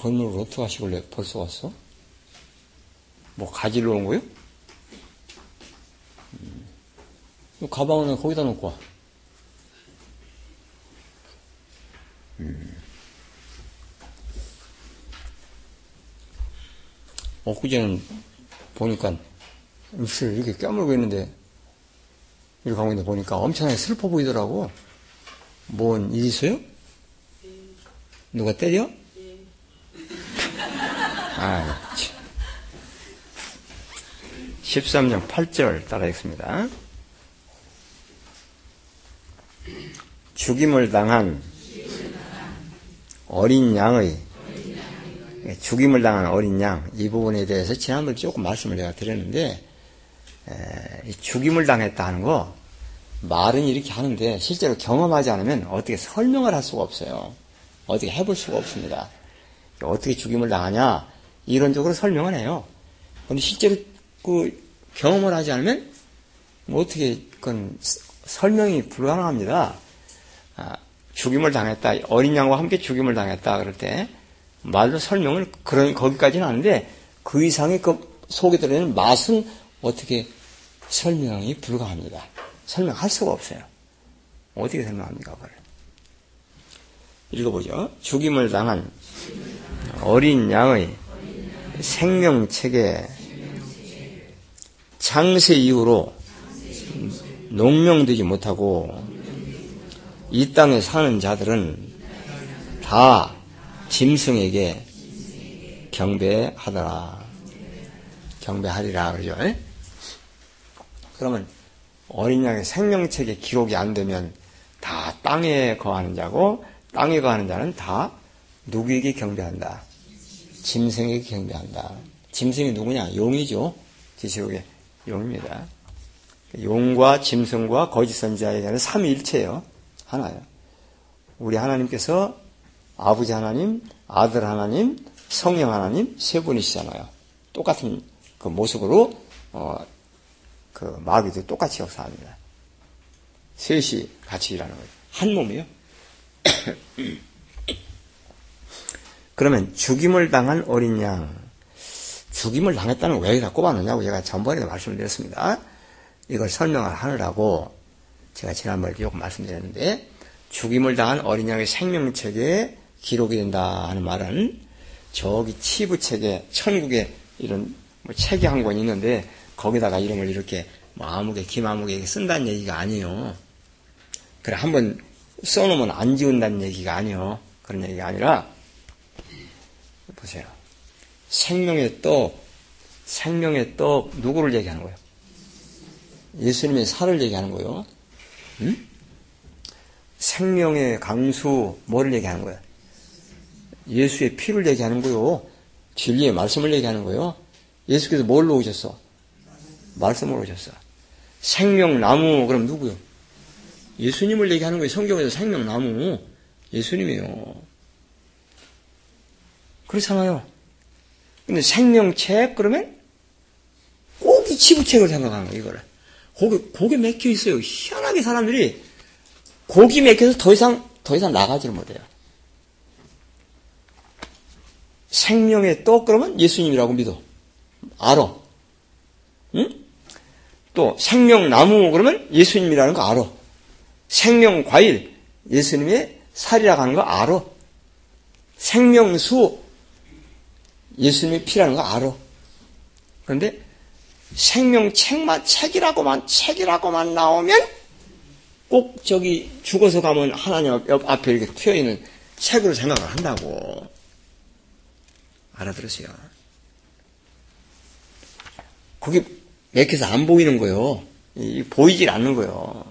건물을 어떻게 하시길래 벌써 왔어? 뭐 가지러 온 거요? 음. 가방은 거기다 놓고 와. 음. 엊그제는 보니까 입술 이렇게 깨물고 있는데 이렇게 하고 있는데 보니까 엄청나게 슬퍼 보이더라고. 뭔 일 있어요? 누가 때려? 아, 13장 8절 따라했습니다. 죽임을 당한 어린 양의 죽임을 당한 어린 양 이 부분에 대해서 지난번에 조금 말씀을 제가 드렸는데 에, 죽임을 당했다 하는 거 말은 이렇게 하는데 실제로 경험하지 않으면 어떻게 설명을 할 수가 없어요. 어떻게 해볼 수가 없습니다. 어떻게 죽임을 당하냐 이론적으로 설명을 해요. 그런데 실제로 그 경험을 하지 않으면 뭐 어떻게 그건 설명이 불가능합니다. 아, 죽임을 당했다 어린 양과 함께 죽임을 당했다 그럴 때 말로 설명을 그런 거기까지는 하는데 그 이상의 그 속에 들어있는 맛은 어떻게 설명이 불가합니다. 설명할 수가 없어요. 어떻게 설명합니까, 그걸? 읽어보죠. 죽임을 당한 어린 양의 생명체계 창세 이후로 농명되지 못하고 이 땅에 사는 자들은 다 짐승에게 경배하더라. 경배하리라 그러죠. 그러면 어린 양의 생명책에 기록이 안 되면 다 땅에 거하는 자고 땅에 거하는 자는 다 누구에게 경배한다. 짐승에게 경배한다. 짐승이 누구냐? 용이죠. 지시록의 용입니다. 용과 짐승과 거짓 선지자에게는 삼위일체예요. 하나예요. 우리 하나님께서 아버지 하나님, 아들 하나님, 성령 하나님 세 분이시잖아요. 똑같은 그 모습으로 어, 그 마귀도 똑같이 역사합니다. 셋이 같이 일하는 거예요. 한 몸이요. 그러면 죽임을 당한 어린 양, 죽임을 당했다는 왜 갖고 봤느냐고 제가 전번에도 말씀드렸습니다. 이걸 설명을 하느라고 제가 지난번에 조금 말씀드렸는데 죽임을 당한 어린 양의 생명책에 기록이 된다 하는 말은 저기 치부책에 천국에 이런 뭐 책이 한 권 있는데 거기다가 이름을 이렇게 뭐 아무개 김아무개 쓴다는 얘기가 아니에요. 그래 한번 써놓으면 안 지운다는 얘기가 아니에요. 그런 얘기가 아니라 보세요. 생명의 떡, 생명의 떡 누구를 얘기하는 거예요? 예수님의 살을 얘기하는 거예요. 응? 생명의 강수 뭐를 얘기하는 거예요? 예수의 피를 얘기하는 거요. 진리의 말씀을 얘기하는 거요. 예수께서 뭘로 오셨어? 말씀으로 오셨어. 생명나무 그럼 누구요? 예수님을 얘기하는 거예요. 성경에서 생명나무 예수님이에요. 그렇잖아요. 근데 생명책 그러면 꼭이 치부책을 생각하는 거예요. 이거를. 거기 고기 맥혀 있어요. 희한하게 사람들이 고기 맥혀서 더 이상 더 이상 나가지를 못해요. 생명의 떡 그러면 예수님이라고 믿어. 알아. 응? 또 생명나무 그러면 예수님이라는 거 알아. 생명과일 예수님의 살이라고 하는 거 알아. 생명수 예수님의 피라는 거 알아. 그런데 생명책만 책이라고만 책이라고만 나오면 꼭 저기 죽어서 가면 하나님 앞에 이렇게 튀어 있는 책으로 생각을 한다고. 알아들으세요. 그게 맥혀서 안 보이는 거요. 보이질 않는 거요.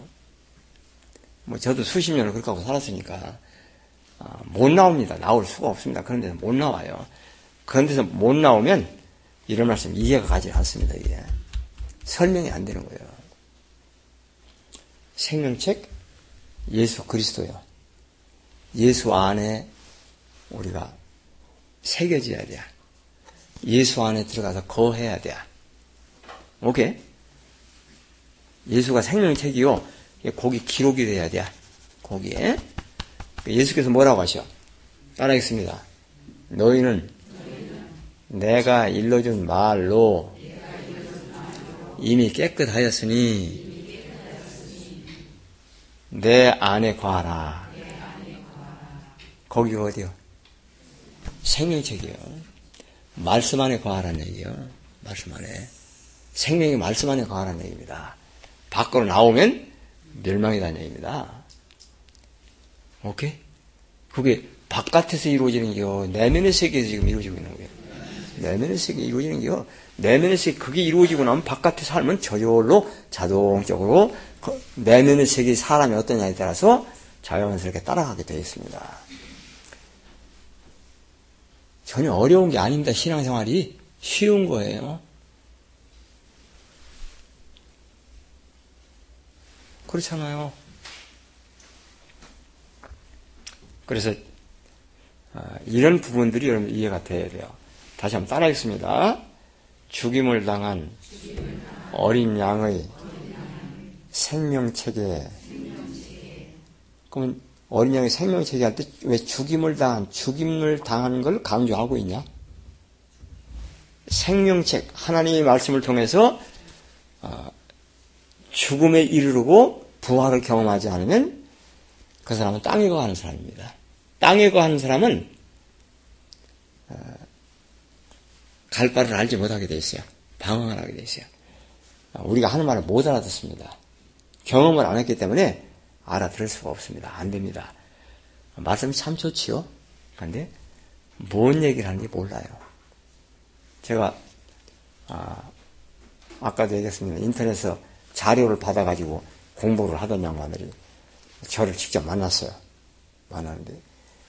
뭐 저도 수십 년을 그렇게 하고 살았으니까 아, 못 나옵니다. 나올 수가 없습니다. 그런 데서 못 나와요. 그런 데서 못 나오면 이런 말씀 이해가 가지 않습니다. 이게 설명이 안 되는 거예요. 생명책 예수 그리스도요. 예수 안에 우리가 새겨져야 돼. 예수 안에 들어가서 거해야 돼. 오케이? 예수가 생명책이요. 거기 기록이 돼야 돼. 거기에. 예수께서 뭐라고 하셔? 따라하겠습니다. 너희는 내가 일러준 말로 이미 깨끗하였으니 내 안에 과하라. 거기가 어디요? 생명책이요. 말씀 안에 과하라는 얘기요. 말씀 안에. 생명이 말씀 안에 과하라는 얘기입니다. 밖으로 나오면 멸망이라는 얘기입니다. 오케이? 그게 바깥에서 이루어지는 게요. 내면의 세계에서 지금 이루어지고 있는 거예요. 내면의 세계에 이루어지는 게요. 내면의 세계, 그게 이루어지고 나면 바깥에 살면 저절로 자동적으로 그 내면의 세계 사람이 어떠냐에 따라서 자연스럽게 따라가게 되어 있습니다. 전혀 어려운 게 아닙니다. 신앙생활이 쉬운 거예요. 그렇잖아요. 그래서 아, 이런 부분들이 여러분 이해가 돼야 돼요. 다시 한번 따라하겠습니다. 죽임을 당한 어린 양의 생명체계. 그러면 어린 양의 생명체계 할 때 왜 죽임을 당한, 죽임을 당하는 걸 강조하고 있냐? 생명책, 하나님의 말씀을 통해서 아, 죽음에 이르르고 부활을 경험하지 않으면 그 사람은 땅에 거하는 사람입니다. 땅에 거하는 사람은 어, 갈 바를 알지 못하게 돼 있어요. 방황을 하게 돼 있어요. 우리가 하는 말을 못 알아듣습니다. 경험을 안 했기 때문에 알아들을 수가 없습니다. 안 됩니다. 말씀이 참 좋지요. 그런데 뭔 얘기를 하는지 몰라요. 제가 아, 아까도 얘기했습니다. 인터넷에서 자료를 받아가지고 공부를 하던 양반들이 저를 직접 만났어요. 만났는데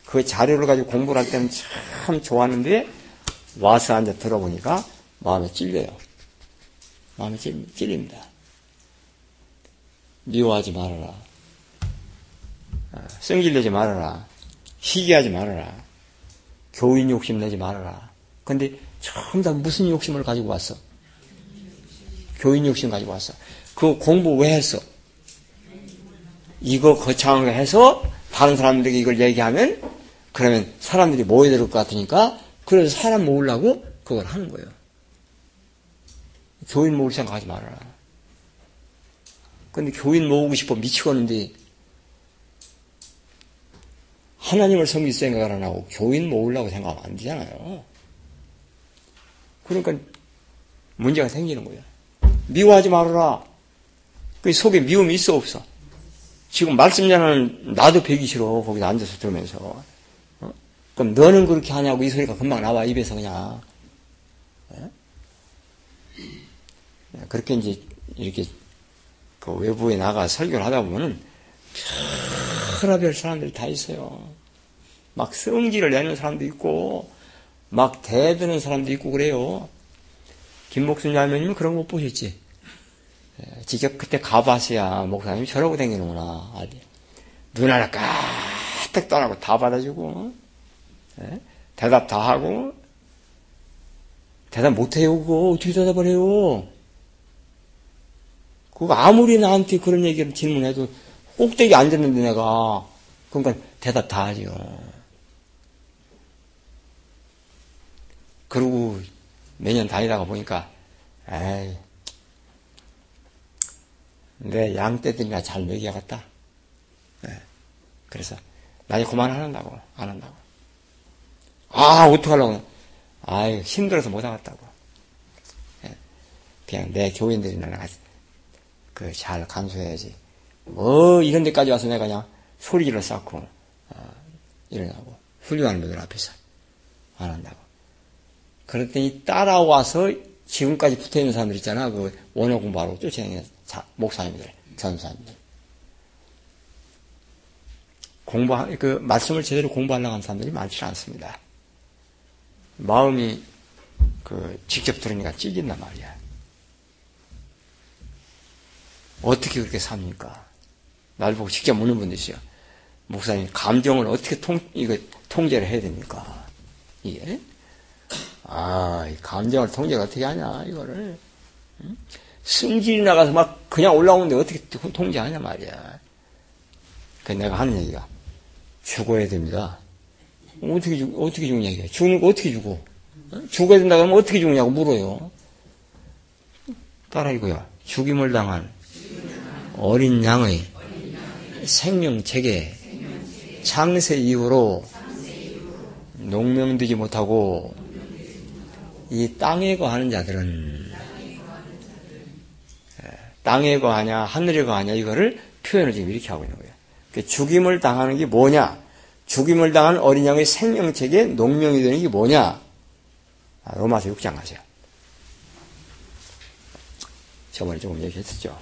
그 자료를 가지고 공부를 할 때는 참 좋았는데 와서 앉아 들어보니까 마음에 찔려요. 마음에 찔, 찔립니다. 미워하지 말아라. 아, 성질내지 말아라. 희귀하지 말아라. 교인 욕심 내지 말아라. 근데 처음 다 무슨 욕심을 가지고 왔어? 교인 욕심 가지고 왔어. 그 공부 왜 했어? 이거 거창하게 해서 다른 사람들에게 이걸 얘기하면 그러면 사람들이 모여들 것 같으니까 그래서 사람 모으려고 그걸 하는 거예요. 교인 모을 생각하지 말아라. 근데 교인 모으고 싶어 미치겠는데 하나님을 섬길 생각을 안 하고 교인 모으려고 생각하면 안 되잖아요. 그러니까 문제가 생기는 거예요. 미워하지 말아라. 그 속에 미움이 있어 없어. 지금 말씀 전하는 나도 배기 싫어. 거기서 앉아서 들으면서. 어? 그럼 너는 그렇게 하냐고 이 소리가 금방 나와 입에서 그냥. 예? 예, 그렇게 이제 이렇게 그 외부에 나가 설교를 하다 보면은 별별 사람들이 다 있어요. 막 성질을 내는 사람도 있고 막 대드는 사람도 있고 그래요. 김목순 할머님은 그런 거 못 보셨지? 예, 직접 그때 가봤어야 목사님이 저러고 다니는구나. 눈 하나 까딱 떠나고 다 받아주고, 예? 대답 다 하고, 대답 못해요, 그거. 어떻게 대답을 해요? 그거 아무리 나한테 그런 얘기를 질문해도 꼭대기 앉았는데 내가. 그러니까 대답 다 하죠. 그러고 매년 다니다가 보니까, 에이, 내 양떼들이나 잘 먹여야겠다. 네. 그래서 나이 그만 안 한다고 안 한다고. 아 어떡하려고. 아유 힘들어서 못 하겠다고. 네. 그냥 내 교인들이나 그잘 간수해야지. 뭐 이런 데까지 와서 내가 그냥 소리를 쌓고 어, 일어나고 훌륭한 분들 앞에서 안 한다고. 그랬더니 따라와서 지금까지 붙어 있는 사람들 있잖아. 그 원어 공부하러 쫓아다니는 목사님들, 전사님들. 공부, 그, 말씀을 제대로 공부하려고 하는 사람들이 많지 않습니다. 마음이, 그, 직접 들으니까 찢긴단 말이야. 어떻게 그렇게 삽니까? 날 보고 직접 묻는 있어요. 목사님, 감정을 어떻게 통, 이거, 통제를 해야 됩니까? 이게? 아, 감정을 통제를 어떻게 하냐, 이거를. 응? 승질이 나가서 막 그냥 올라오는데 어떻게 통제하냐 말이야. 그 내가 하는 얘기가 죽어야 됩니다. 어떻게 죽, 어떻게 죽냐, 이게. 죽는 거 어떻게 죽어? 어? 죽어야 된다 그러면 어떻게 죽냐고 물어요. 따라 이거야. 죽임을 당한 어린 양의 생명체계 창세 이후로 농명되지 못하고 이 땅에 거하는 자들은 예, 땅에 거하냐 하늘에 거하냐 이거를 표현을 지금 이렇게 하고 있는 거예요. 그 죽임을 당하는 게 뭐냐? 죽임을 당한 어린 양의 생명체계 농명이 되는 게 뭐냐? 아, 로마서 6장 가세요. 저번에 조금 얘기했었죠.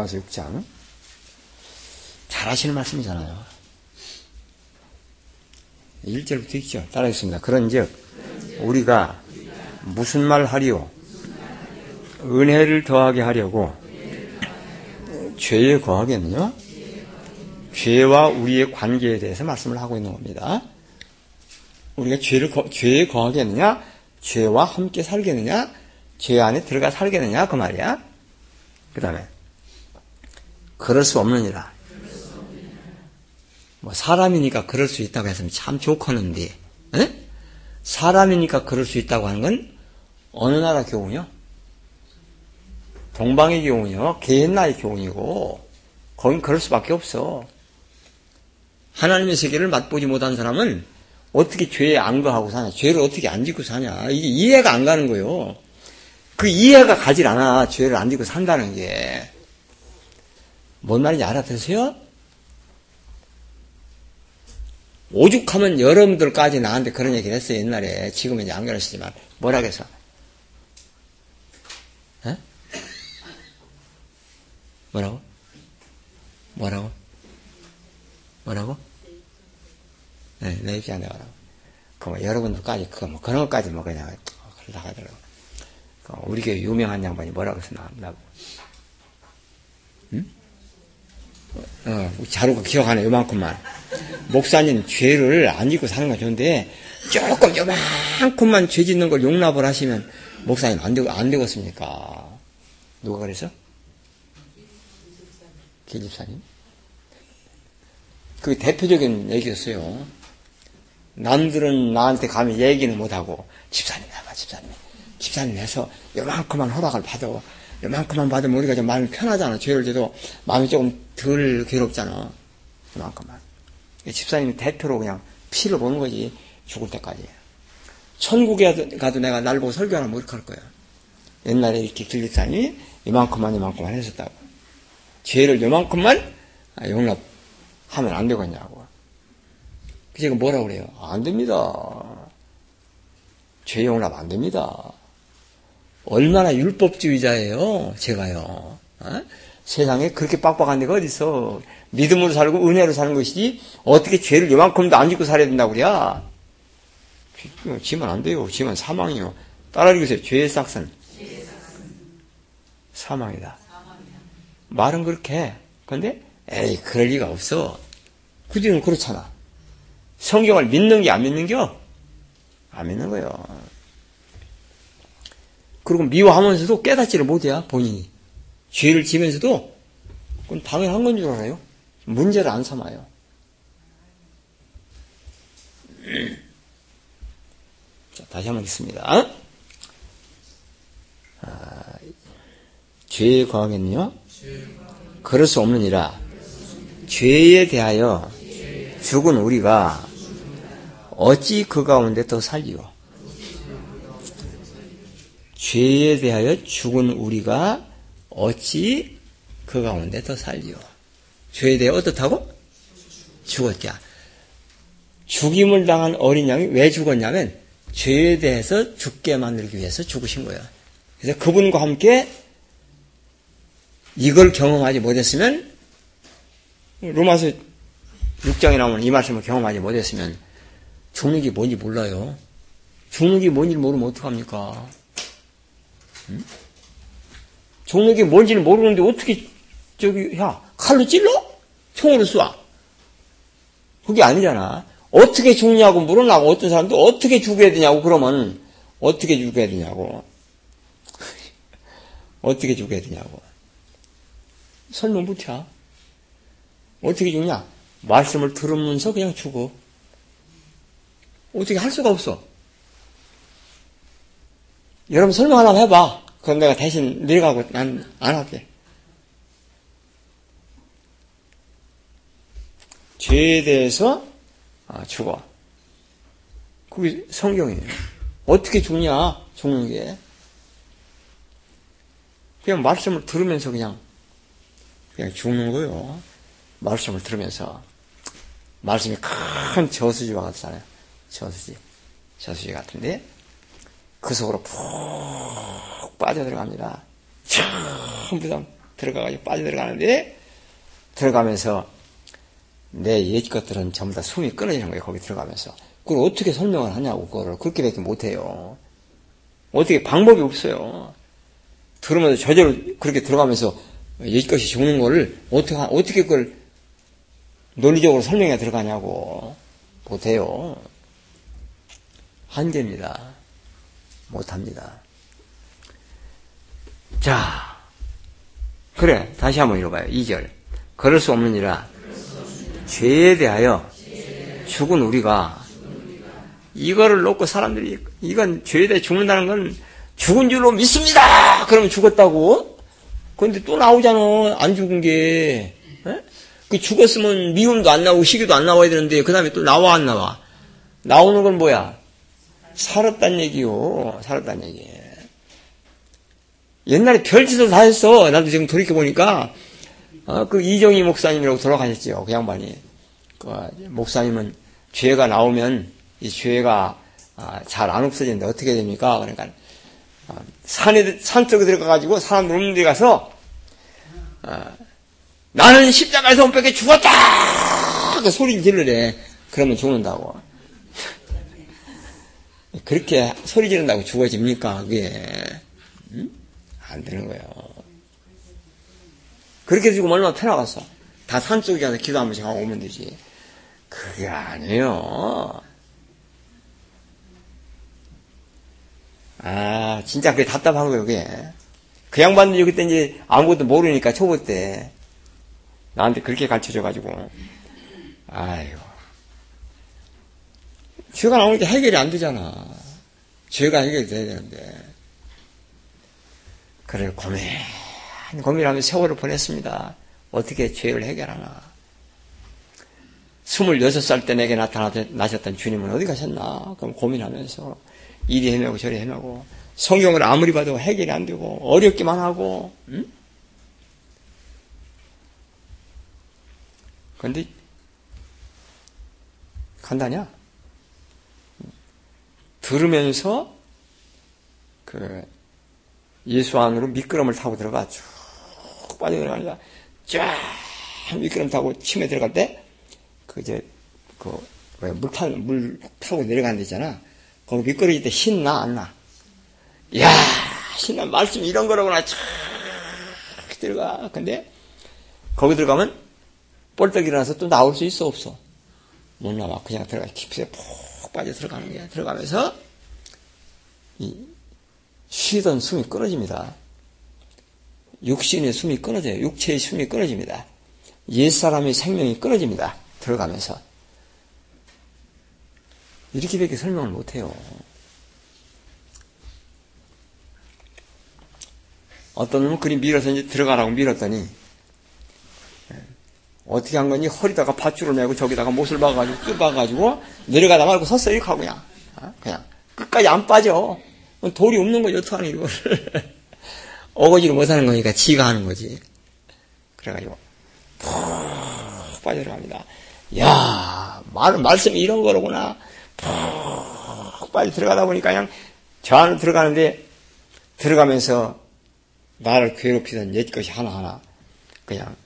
로마서 6장. 잘하시는 말씀이잖아요. 1절부터 있죠. 따라하겠습니다. 그런 즉 우리가 무슨 말 하리요? 은혜를 더하게 하려고 죄에 거하겠느냐? 죄와 우리의 관계에 대해서 말씀을 하고 있는 겁니다. 우리가 죄를 거, 죄에 거하겠느냐? 죄와 함께 살겠느냐? 죄 안에 들어가 살겠느냐? 그 말이야. 그 다음에 그럴 수 없느니라. 뭐 사람이니까 그럴 수 있다고 했으면 참 좋겠는데 에? 사람이니까 그럴 수 있다고 하는 건 어느 나라 교훈이요? 동방의 교훈이요. 개옛날의 교훈이고 거긴 그럴 수밖에 없어. 하나님의 세계를 맛보지 못한 사람은 어떻게 죄에 안 거하고 사냐? 죄를 어떻게 안 짓고 사냐? 이게 이해가 안 가는 거요. 그 이해가 가질 않아. 죄를 안 짓고 산다는 게. 뭔 말인지 알아들으세요? 오죽하면 여러분들까지 나한테 그런 얘기를 했어요, 옛날에. 지금은 이제 안 그러시지만. 뭐라 그래서? 에? 뭐라고? 뭐라고? 뭐라고? 네, 내 입장에 뭐라고? 그 여러분들까지, 그, 뭐, 그런 것까지 뭐 그냥, 그러다 가더라고. 그 우리 교회 유명한 양반이 뭐라고 했어, 나, 고 응? 어, 자루가 기억하네, 요만큼만. 목사님, 죄를 안 짓고 사는 건 좋은데, 조금 요만큼만 죄 짓는 걸 용납을 하시면, 목사님 안 되고, 안 되겠습니까? 누가 그래서? 계집사님? 그게 대표적인 얘기였어요. 남들은 나한테 감히 얘기는 못하고, 집사님 해봐, 집사님. 집사님 해서 요만큼만 허락을 받아. 요만큼만 받으면 우리가 좀 마음이 편하잖아. 죄를 져도 마음이 조금 덜 괴롭잖아. 요만큼만. 집사님이 대표로 그냥 피를 보는 거지. 죽을 때까지. 천국에 가도 내가 날 보고 설교하면 뭐 이렇게 할 거야. 옛날에 이렇게 길리사님이 이만큼만 이만큼만 했었다고. 죄를 요만큼만 용납하면 안 되겠냐고. 그 제가 뭐라고 그래요? 안 됩니다. 죄 용납 안 됩니다. 얼마나 율법주의자예요, 제가요. 어? 세상에 그렇게 빡빡한 데가 어딨어. 믿음으로 살고 은혜로 사는 것이지, 어떻게 죄를 요만큼도 안 짓고 살아야 된다고 그래. 지면 안 돼요. 지면 사망이요. 따라 읽으세요. 죄의 싹은 사망이다. 말은 그렇게 해. 근데, 에이, 그럴 리가 없어. 굳이는 그렇잖아. 성경을 믿는 게 안 믿는 겨? 안 믿는 거예요. 그리고 미워하면서도 깨닫지를 못해요, 본인이. 죄를 지면서도 그건 당연한 건 줄 알아요. 문제를 안 삼아요. 자, 다시 한번 읽습니다. 아, 죄에 과하겠느냐? 그럴 수 없느니라. 죄에 대하여 죽은 우리가 어찌 그 가운데 더 살리오? 죄에 대하여 죽은 우리가 어찌 그 가운데 더 살리오? 죄에 대해 어떻다고? 죽었자. 죽임을 당한 어린 양이 왜 죽었냐면 죄에 대해서 죽게 만들기 위해서 죽으신 거예요. 그래서 그분과 함께 이걸 경험하지 못했으면 로마서 6장에 나오는 이 말씀을 경험하지 못했으면 죽는 게 뭔지 몰라요. 죽는 게 뭔지 모르면 어떡합니까? 게 뭔지는 모르는데 어떻게 저기 야 칼로 찔러? 총으로 쏴? 그게 아니잖아. 어떻게 죽냐고 물어나고 어떤 사람도 어떻게 죽여야 되냐고 그러면 어떻게 죽여야 되냐고 어떻게 죽여야 되냐고 설명 못해. 어떻게 죽냐? 말씀을 들으면서 그냥 죽어. 어떻게 할 수가 없어. 여러분 설명 하나 해봐. 그럼 내가 대신 내려가고 난 안 할게. 죄에 대해서 아, 죽어. 그게 성경이에요. 어떻게 죽냐? 죽는 게. 그냥 말씀을 들으면서 그냥 그냥 죽는 거요. 말씀을 들으면서 말씀이 큰 저수지와 같잖아요. 저수지, 저수지 같은데 그 속으로 푹 빠져 들어갑니다. 전부 다 들어가가지고 빠져 들어가는데 들어가면서 내 옛 것들은 전부 다 숨이 끊어지는 거예요. 거기 들어가면서. 그걸 어떻게 설명을 하냐고 그거를 그렇게밖에 못해요. 어떻게 방법이 없어요. 들으면서 저절로 그렇게 들어가면서 옛 것이 죽는 거를 어떻게 어떻게 그걸 논리적으로 설명해 들어가냐고 못해요. 한계입니다. 못합니다. 자, 그래 다시 한번 읽어봐요. 2절. 그럴 수 없느니라 죄에 대하여 죽은 우리가 이거를 놓고 사람들이 이건 죄에 대해 죽는다는 건 죽은 줄로 믿습니다. 그러면 죽었다고? 그런데 또 나오잖아. 안 죽은 게. 에? 그 죽었으면 미움도 안 나오고 시기도 안 나와야 되는데 그 다음에 또 나와 안 나와? 나오는 건 뭐야? 살았단 얘기요. 살았단 얘기. 옛날에 별짓을 다 했어. 나도 지금 돌이켜보니까 어, 그 이정희 목사님이라고 돌아가셨지요. 그 양반이. 그 목사님은 죄가 나오면 이 죄가 아, 잘안 없어지는데 어떻게 됩니까? 그러니까 어, 산에 산 쪽에 들어가가지고 사람들 없는 데 가서 어, 나는 십자가에서 못 뺏게 죽었다! 그 소리를 지르래. 그러면 죽는다고. 그렇게 소리 지른다고 죽어집니까? 그게. 응? 안 되는 거예요. 그렇게 죽으면 얼마나 편하겠어. 다 산속에 가서 기도 한 번씩 하고 오면 되지. 그게 아니에요. 아, 진짜 그게 답답한 거예요, 그게. 그 양반들이 그때 이제 아무것도 모르니까 초보 때. 나한테 그렇게 가르쳐줘가지고. 아이고. 죄가 나오니까 해결이 안 되잖아. 죄가 해결이 돼야 되는데. 그래, 고민, 고민하면서 세월을 보냈습니다. 어떻게 죄를 해결하나. 26살 때 내게 나타나셨던 주님은 어디 가셨나? 그럼 고민하면서 이리 헤매고 저리 헤매고 성경을 아무리 봐도 해결이 안 되고 어렵기만 하고 응? 그런데 간다냐? 들으면서 그 예수 안으로 미끄럼을 타고 들어가 쭉 빠져 들어가니까 쫙 미끄럼 타고 침에 들어갈 때 그 이제 그물 타고 물 타고 내려가는 데 있잖아. 거기 미끄러질 때 신나 안 나? 야 신나 말씀 이런 거라구나 쫙 들어가. 근데 거기 들어가면 뻘떡 일어나서 또 나올 수 있어 없어? 못 나와. 그냥 들어가 깊이 푹 빠져 들어가는 게 들어가면서 이 쉬던 숨이 끊어집니다. 육신의 숨이 끊어져요. 육체의 숨이 끊어집니다. 옛사람의 생명이 끊어집니다. 들어가면서. 이렇게밖에 설명을 못해요. 어떤 놈은 그리 밀어서 이제 들어가라고 밀었더니 어떻게 한 건지 허리다가 밧줄을 메고 저기다가 못을 박아가지고 뜯어가지고 내려가다 말고 섰어 이렇게 하고 그냥. 어? 그냥. 끝까지 안 빠져. 돌이 없는 거지 어떡하니 이걸 어거지를 못하는 거니까 지가 하는 거지. 그래가지고 푹 빠져들어갑니다. 야 말, 말씀이 이런 거로구나. 푹 빨리 들어가다 보니까 그냥 저 안으로 들어가는데 들어가면서 나를 괴롭히던 옛 것이 하나하나 그냥 그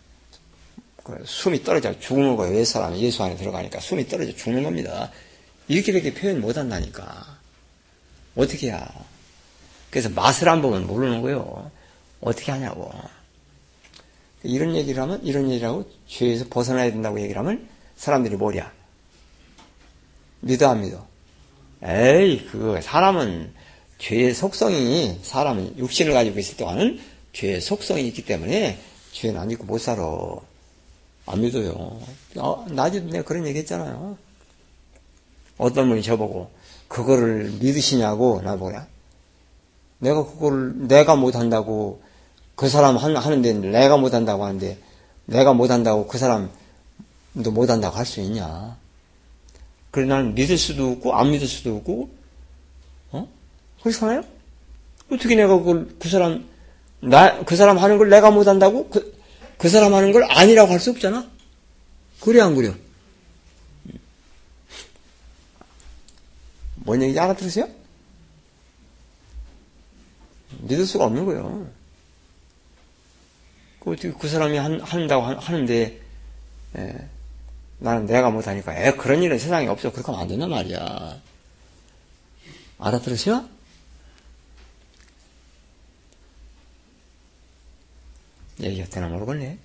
숨이 떨어져 죽는 거예요. 옛 사람이 예수 안에 들어가니까 숨이 떨어져 죽는 겁니다. 이렇게밖에 표현 못 한다니까. 어떻게 해야. 그래서 맛을 안 보면 모르는 거예요. 어떻게 하냐고. 이런 얘기를 하면, 이런 얘기를 하고, 죄에서 벗어나야 된다고 얘기를 하면, 사람들이 뭐냐? 믿어, 안 믿어? 에이, 그거, 사람은, 죄의 속성이, 사람은 육신을 가지고 있을 동안은 죄의 속성이 있기 때문에, 죄는 안 믿고 못 살아. 안 믿어요. 어, 낮에도 내가 그런 얘기 했잖아요. 어떤 분이 저보고, 그거를 믿으시냐고, 나보냐. 내가 그거를, 내가 못한다고, 그 사람 하는데 내가 못한다고 하는데, 내가 못한다고 그 사람도 못한다고 할 수 있냐. 그래, 나는 믿을 수도 없고, 안 믿을 수도 없고, 어? 그렇잖아요? 어떻게 내가 그걸, 그 사람, 나, 그 사람 하는 걸 내가 못한다고? 그, 그 사람 하는 걸 아니라고 할 수 없잖아? 그래, 안 그래? 뭔 얘기인지 알아들으세요? 믿을 수가 없는 거예요. 그 어떻게 그 사람이 한, 한다고 하는데, 예, 나는 내가 못하니까, 에, 그런 일은 세상에 없어. 그렇게 하면 안 된단 말이야. 알아들으세요? 얘기가 되나 모르겠네.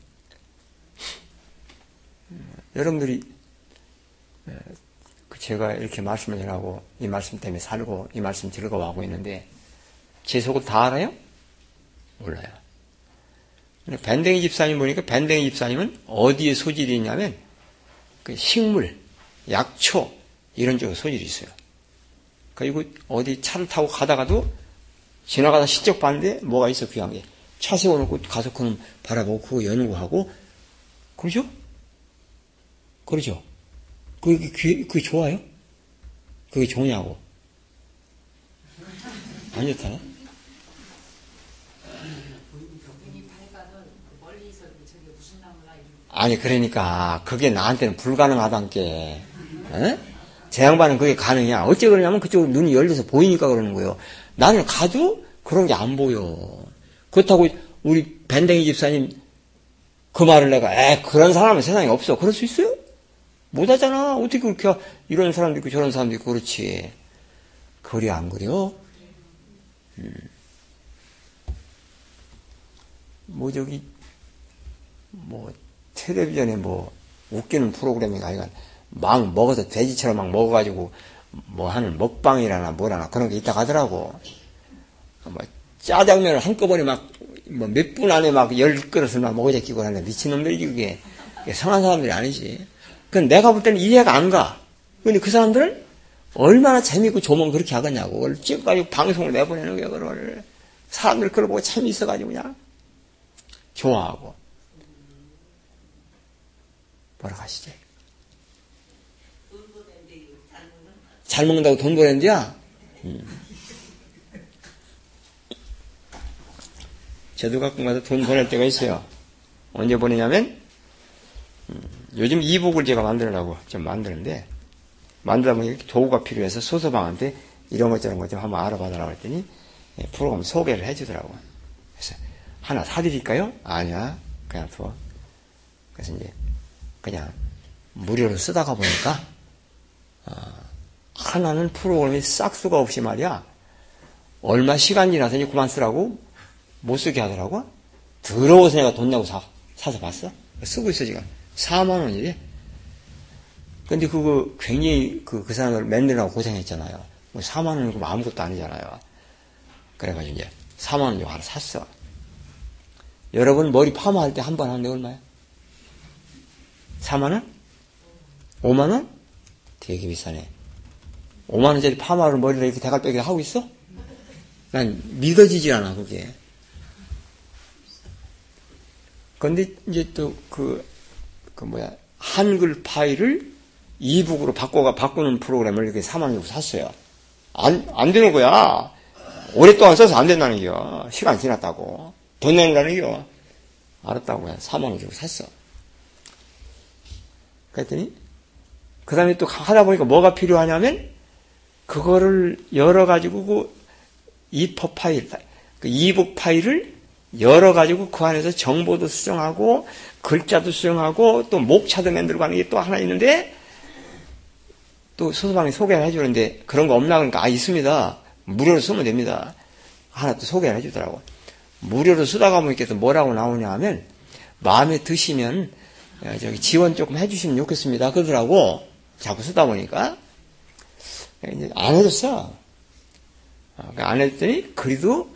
여러분들이 그 제가 이렇게 말씀을 하고 이 말씀 때문에 살고 이 말씀 즐거워하고 있는데 제 속을 다 알아요? 몰라요. 밴댕이 집사님 보니까 밴댕이 집사님은 어디에 소질이 있냐면 그 식물, 약초 이런 쪽에 소질이 있어요. 그리고 어디 차를 타고 가다가도 지나가다 시적 봤는데 뭐가 있어 귀한 게. 차 세워놓고 가서 그는 바라보고 그거 여는 거 하고 그러죠? 그러죠? 그게, 그게, 그게 좋아요? 그게 좋냐고? 안 좋다나? 아니 그러니까 그게 나한테는 불가능하단 게 에? 제 양반은 그게 가능이야 어째 그러냐면 그쪽으로 눈이 열려서 보이니까 그러는 거예요 나는 가도 그런 게 안 보여 그렇다고 우리 밴댕이 집사님 그 말을 내가 에 그런 사람은 세상에 없어 그럴 수 있어요? 못하잖아 어떻게 그렇게 이런 사람도 있고 저런 사람도 있고 그렇지 그래 안 그래요? 음. 뭐 저기 뭐 텔레비전에 뭐 웃기는 프로그램이 아니라 막 먹어서 돼지처럼 막 먹어가지고 뭐 하는 먹방이라나 뭐라나 그런 게 있다 하더라고. 뭐 짜장면을 한꺼번에 막 뭐 몇 분 안에 막 열 그릇을 막 먹어 제끼고 하는데 미친놈들이 그게 성한 사람들이 아니지. 그건 내가 볼 때는 이해가 안 가. 근데 그 사람들은 얼마나 재밌고 조문 그렇게 하겠냐고. 그걸 찍어가지고 방송을 내보내는 거야, 그걸. 사람들 그걸 보고 재미있어가지고 그냥 좋아하고. 뭐라 가시지? 잘 먹는다고 돈 보낸디야? 음. 저도 가끔 가서 돈 보낼 때가 있어요. 언제 보내냐면, 음, 요즘 이북을 제가 만들려고 좀 만드는데, 만들다 보니 도구가 필요해서 소서방한테 이런 것 저런 것 좀 한번 알아봐달라고 했더니, 예, 프로그램 소개를 해주더라고. 그래서, 하나 사드릴까요? 아니야. 그냥 둬. 그래서 이제, 그냥 무료로 쓰다가 보니까 어, 하나는 프로그램이 싹수가 없이 말이야 얼마 시간 지나서 이제 그만 쓰라고 못 쓰게 하더라고 더러워서 내가 돈 내고 사, 사서 봤어 쓰고 있어 지금 4만 원이래 근데 그거 굉장히 그, 그 사람을 만들라고 고생했잖아요 4만 뭐 원이고 아무것도 아니잖아요 그래가지고 이제 4만 원 주고 하나 샀어 여러분 머리 파마할 때 한 번 하는데 얼마야? 4만원? 5만원? 되게 비싸네. 5만원짜리 파마를 머리를 이렇게 대갈빼기 하고 있어? 난 믿어지지 않아, 그게. 근데 이제 또 그, 그 뭐야, 한글 파일을 이북으로 바꿔가, 바꾸는 프로그램을 이렇게 4만원 주고 샀어요. 안, 안 되는 거야. 오랫동안 써서 안 된다는 거야. 시간 지났다고. 돈 내는다는 거야. 알았다고 해. 4만 원 주고 샀어. 그랬더니 그 다음에 또 하다 보니까 뭐가 필요하냐면 그거를 열어가지고 그 이퍼 파일, 그 이북 파일을 열어가지고 그 안에서 정보도 수정하고 글자도 수정하고 또 목차도 만들고 하는 게 또 하나 있는데 또 소소방이 소개를 해주는데 그런 거 없나 그러니까 아 있습니다. 무료로 쓰면 됩니다. 하나 또 소개를 해주더라고. 무료로 쓰다가 보니까 또 뭐라고 나오냐 하면, 마음에 드시면, 어, 저기 지원 조금 해주시면 좋겠습니다. 그러더라고. 자꾸 쓰다 보니까. 이제 안 해줬어. 어, 안 했더니, 그래도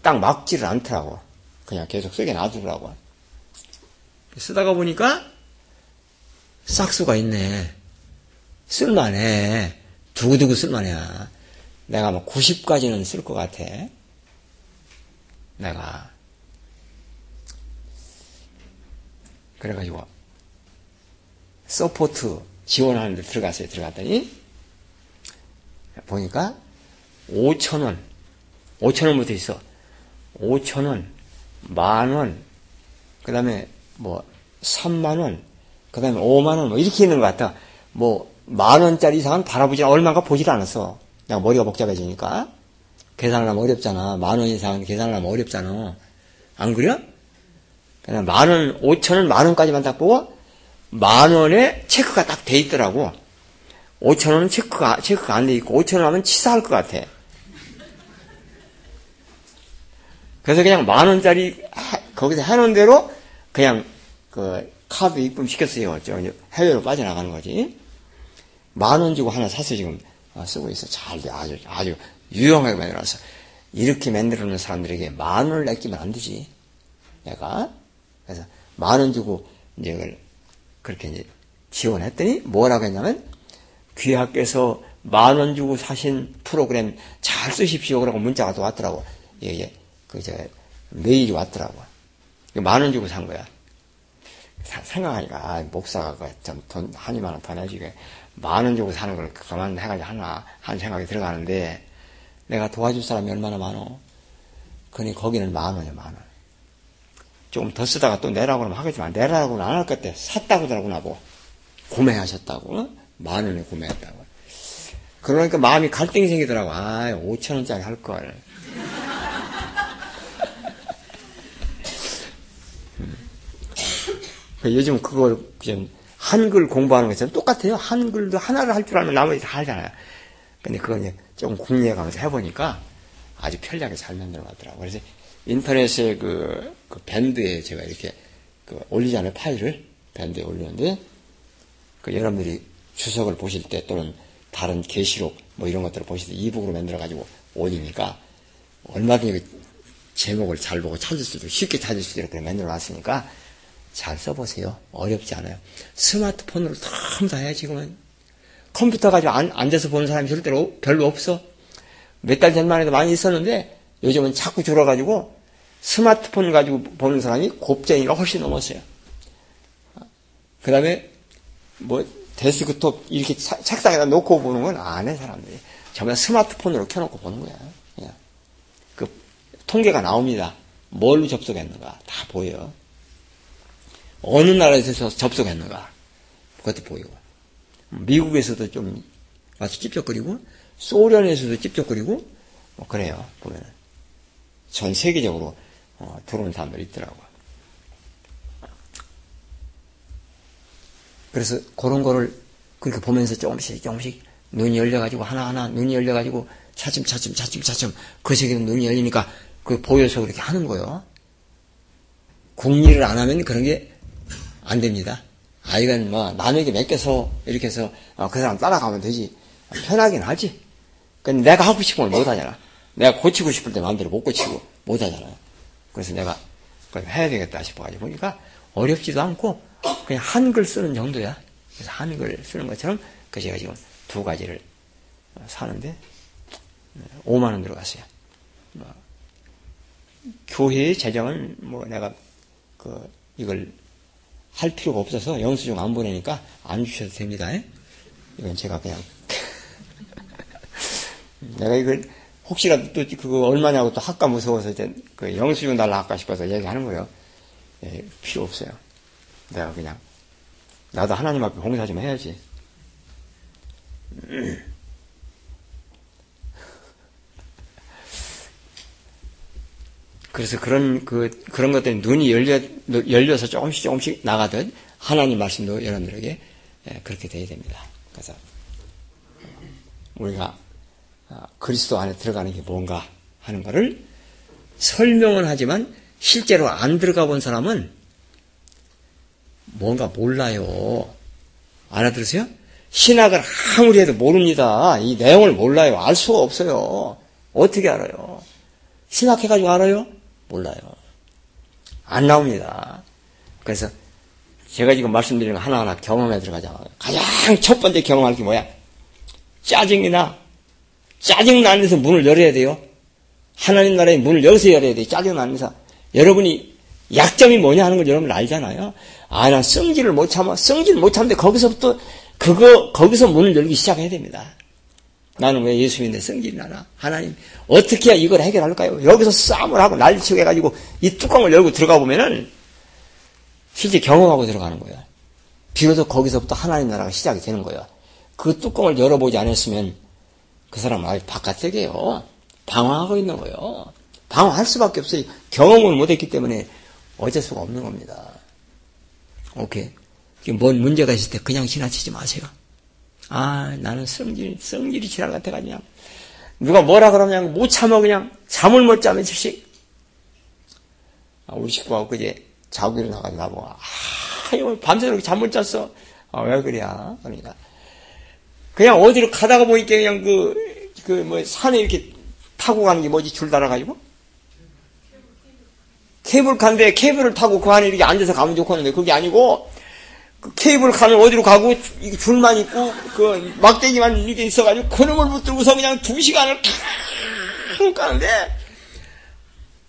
딱 막지를 않더라고. 그냥 계속 쓰게 놔두더라고. 쓰다가 보니까, 싹수가 있네. 쓸만해. 두고두고 쓸만해. 내가 뭐 90까지는 쓸 것 같아. 내가. 그래가지고, support 지원하는 데 들어갔어요. 들어갔더니, 보니까, 5천원, 5천원부터 있어. 5천원, 만원, 그 다음에 뭐, 3만원, 그 다음에 5만원, 뭐, 이렇게 있는 것 같아. 뭐, 만원짜리 이상은 바라보지, 얼마가 보질 않았어. 내가 머리가 복잡해지니까. 계산을 하면 어렵잖아. 만 원 이상은 계산을 하면 어렵잖아. 안 그래? 그냥 만 원, 오천 원, 만 원까지만 딱 보고, 만 원에 체크가 딱 돼 있더라고. 오천 원은 체크가, 체크가 안 돼 있고, 오천 원 하면 치사할 것 같아. 그래서 그냥 만 원짜리, 거기서 해놓은 대로, 그냥, 그, 카드 입금 시켰어요. 저 해외로 빠져나가는 거지. 만 원 주고 하나 사서 지금 어, 쓰고 있어. 잘, 아주, 아주 유용하게 만들어서. 이렇게 만들어 놓은 사람들에게 만 원을 내끼면 안 되지. 내가. 그래서 만 원 주고 이제 그걸 그렇게 이제 지원했더니 뭐라고 했냐면 귀하께서 만 원 주고 사신 프로그램 잘 쓰십시오. 그러고 문자가 또 왔더라고. 이게, 그, 저, 메일이 왔더라고. 만원 주고 산 거야. 생각하니까, 아, 목사가 그좀 돈, 한이만 원더 내주게, 만 원 주고 사는 걸 그만 해가지고 하나, 한 생각이 들어가는데, 내가 도와줄 사람이 얼마나 많어? 그니 거기는 만 원이야, 만 원. 조금 더 쓰다가 또 내라고 하면 하겠지만, 내라고는 안 할 것 같아. 샀다고 그러고 나보고. 구매하셨다고. 만 원에 구매했다고. 그러니까 마음이 갈등이 생기더라고. 아, 5천 원짜리 할 걸. 요즘 그걸 그냥 한글 공부하는 것처럼 똑같아요. 한글도 하나를 할 줄 알면 나머지 다 하잖아요. 근데 그건 조금 궁리해 가면서 해보니까 아주 편리하게 잘 만들어 놨더라고요. 그래서 인터넷에 그, 그 밴드에 제가 이렇게 그 올리잖아요. 파일을 밴드에 올리는데 그 여러분들이 주석을 보실 때 또는 다른 게시록 뭐 이런 것들을 보실 때 이북으로 만들어 가지고 올리니까 얼마든지 제목을 잘 보고 찾을 수도 쉽게 찾을 수도 이렇게 만들어 놨으니까 잘 써보세요. 어렵지 않아요. 스마트폰으로 전부 다 해, 지금은. 컴퓨터 가지고 안, 앉아서 보는 사람이 절대로 별로 없어. 몇 달 전만 해도 많이 있었는데, 요즘은 자꾸 줄어가지고, 스마트폰 가지고 보는 사람이 곱쟁이가 훨씬 넘었어요. 그 다음에, 뭐, 데스크톱 이렇게 책상에다 놓고 보는 건 안 해, 사람들이. 전부 스마트폰으로 켜놓고 보는 거야. 그냥. 그, 통계가 나옵니다. 뭘로 접속했는가. 다 보여. 어느 나라에서 접속했는가. 그것도 보이고. 미국에서도 좀 와서 찝쩍거리고, 소련에서도 찝쩍거리고, 뭐 그래요, 보면은. 전 세계적으로 어, 들어오는 사람들이 있더라고요. 그래서 그런 거를 그렇게 보면서 조금씩 조금씩 눈이 열려가지고 하나하나 눈이 열려가지고 차츰 차츰 차츰 차츰 그 세계는 눈이 열리니까 그 보여서 그렇게 하는 거예요. 국리를 안 하면 그런 게 안 됩니다. 아, 이건 뭐, 남에게 맡겨서, 이렇게 해서, 어, 그 사람 따라가면 되지. 편하긴 하지. 근데 내가 하고 싶은 걸 못 하잖아. 내가 고치고 싶을 때 마음대로 못 고치고 못 하잖아. 그래서 내가, 그걸 해야 되겠다 싶어가지고 보니까 어렵지도 않고, 그냥 한글 쓰는 정도야. 그래서 한글 쓰는 것처럼, 그 제가 지금 두 가지를 사는데, 5만원 들어갔어요. 뭐, 교회의 재정은 뭐 내가, 그, 이걸 할 필요가 없어서 영수증 안 보내니까 안 주셔도 됩니다. 이건 제가 그냥 내가 이걸 혹시라도 또 그거 얼마냐고 또 할까 무서워서 이제 그 영수증 달라 할까 싶어서 얘기하는 거예요. 예, 필요 없어요. 내가 그냥 나도 하나님 앞에 봉사 좀 해야지. 그래서 그런 그 그런 것들이 눈이 열려 열려서 조금씩 조금씩 나가듯 하나님 말씀도 여러분들에게 예, 그렇게 돼야 됩니다. 그래서 우리가 아, 그리스도 안에 들어가는 게 뭔가 하는 것을 설명은 하지만 실제로 안 들어가 본 사람은 뭔가 몰라요. 알아들으세요? 신학을 아무리 해도 모릅니다. 이 내용을 몰라요. 알 수가 없어요. 어떻게 알아요? 신학해가지고 알아요? 몰라요. 안 나옵니다. 그래서 제가 지금 말씀드리는 거 하나하나 경험에 들어가자. 가장 첫 번째 경험할 게 뭐야? 짜증이 나. 짜증 나는 데서 문을 열어야 돼요. 하나님 나라의 문을 여기서 열어야 돼요. 짜증 나는 데서. 여러분이 약점이 뭐냐 하는 걸 여러분 알잖아요. 아, 나 성질을 못 참아. 성질을 못 참는데 거기서부터 그거, 거기서 문을 열기 시작해야 됩니다. 나는 왜 예수 믿는데 성질이 나나? 하나님, 어떻게 이걸 해결할까요? 여기서 싸움을 하고 난리치고 해가지고 이 뚜껑을 열고 들어가 보면은 실제 경험하고 들어가는 거예요. 비로소 거기서부터 하나님 나라가 시작이 되는 거예요. 그 뚜껑을 열어보지 않았으면 그 사람은 아직 바깥세계요. 방황하고 있는 거예요. 방황할 수밖에 없어요. 경험을 못했기 때문에 어쩔 수가 없는 겁니다. 오케이. 뭔 문제가 있을 때 그냥 지나치지 마세요. 아, 나는 성질, 성질이 지날 같아가지고 그냥. 누가 뭐라 그러면 못 참아 그냥 잠을 못 자면 즉시. 아, 우리 식구하고 그제 자고 일어나가지고 나보고, 아, 이거 밤새도록 잠 못 잤어. 아, 왜 그래? 그러니까. 그냥 어디로 가다가 보니까 그냥 그, 그, 뭐, 산에 이렇게 타고 가는 게 뭐지? 줄 달아가지고? 케이블카인데 케이블을 타고 그 안에 이렇게 앉아서 가면 좋겠는데 그게 아니고 그 케이블 카는 어디로 가고 줄만 있고 그 막대기만 이렇게 있어가지고 그놈을 붙들고서 그냥 두 시간을 쭉 가는데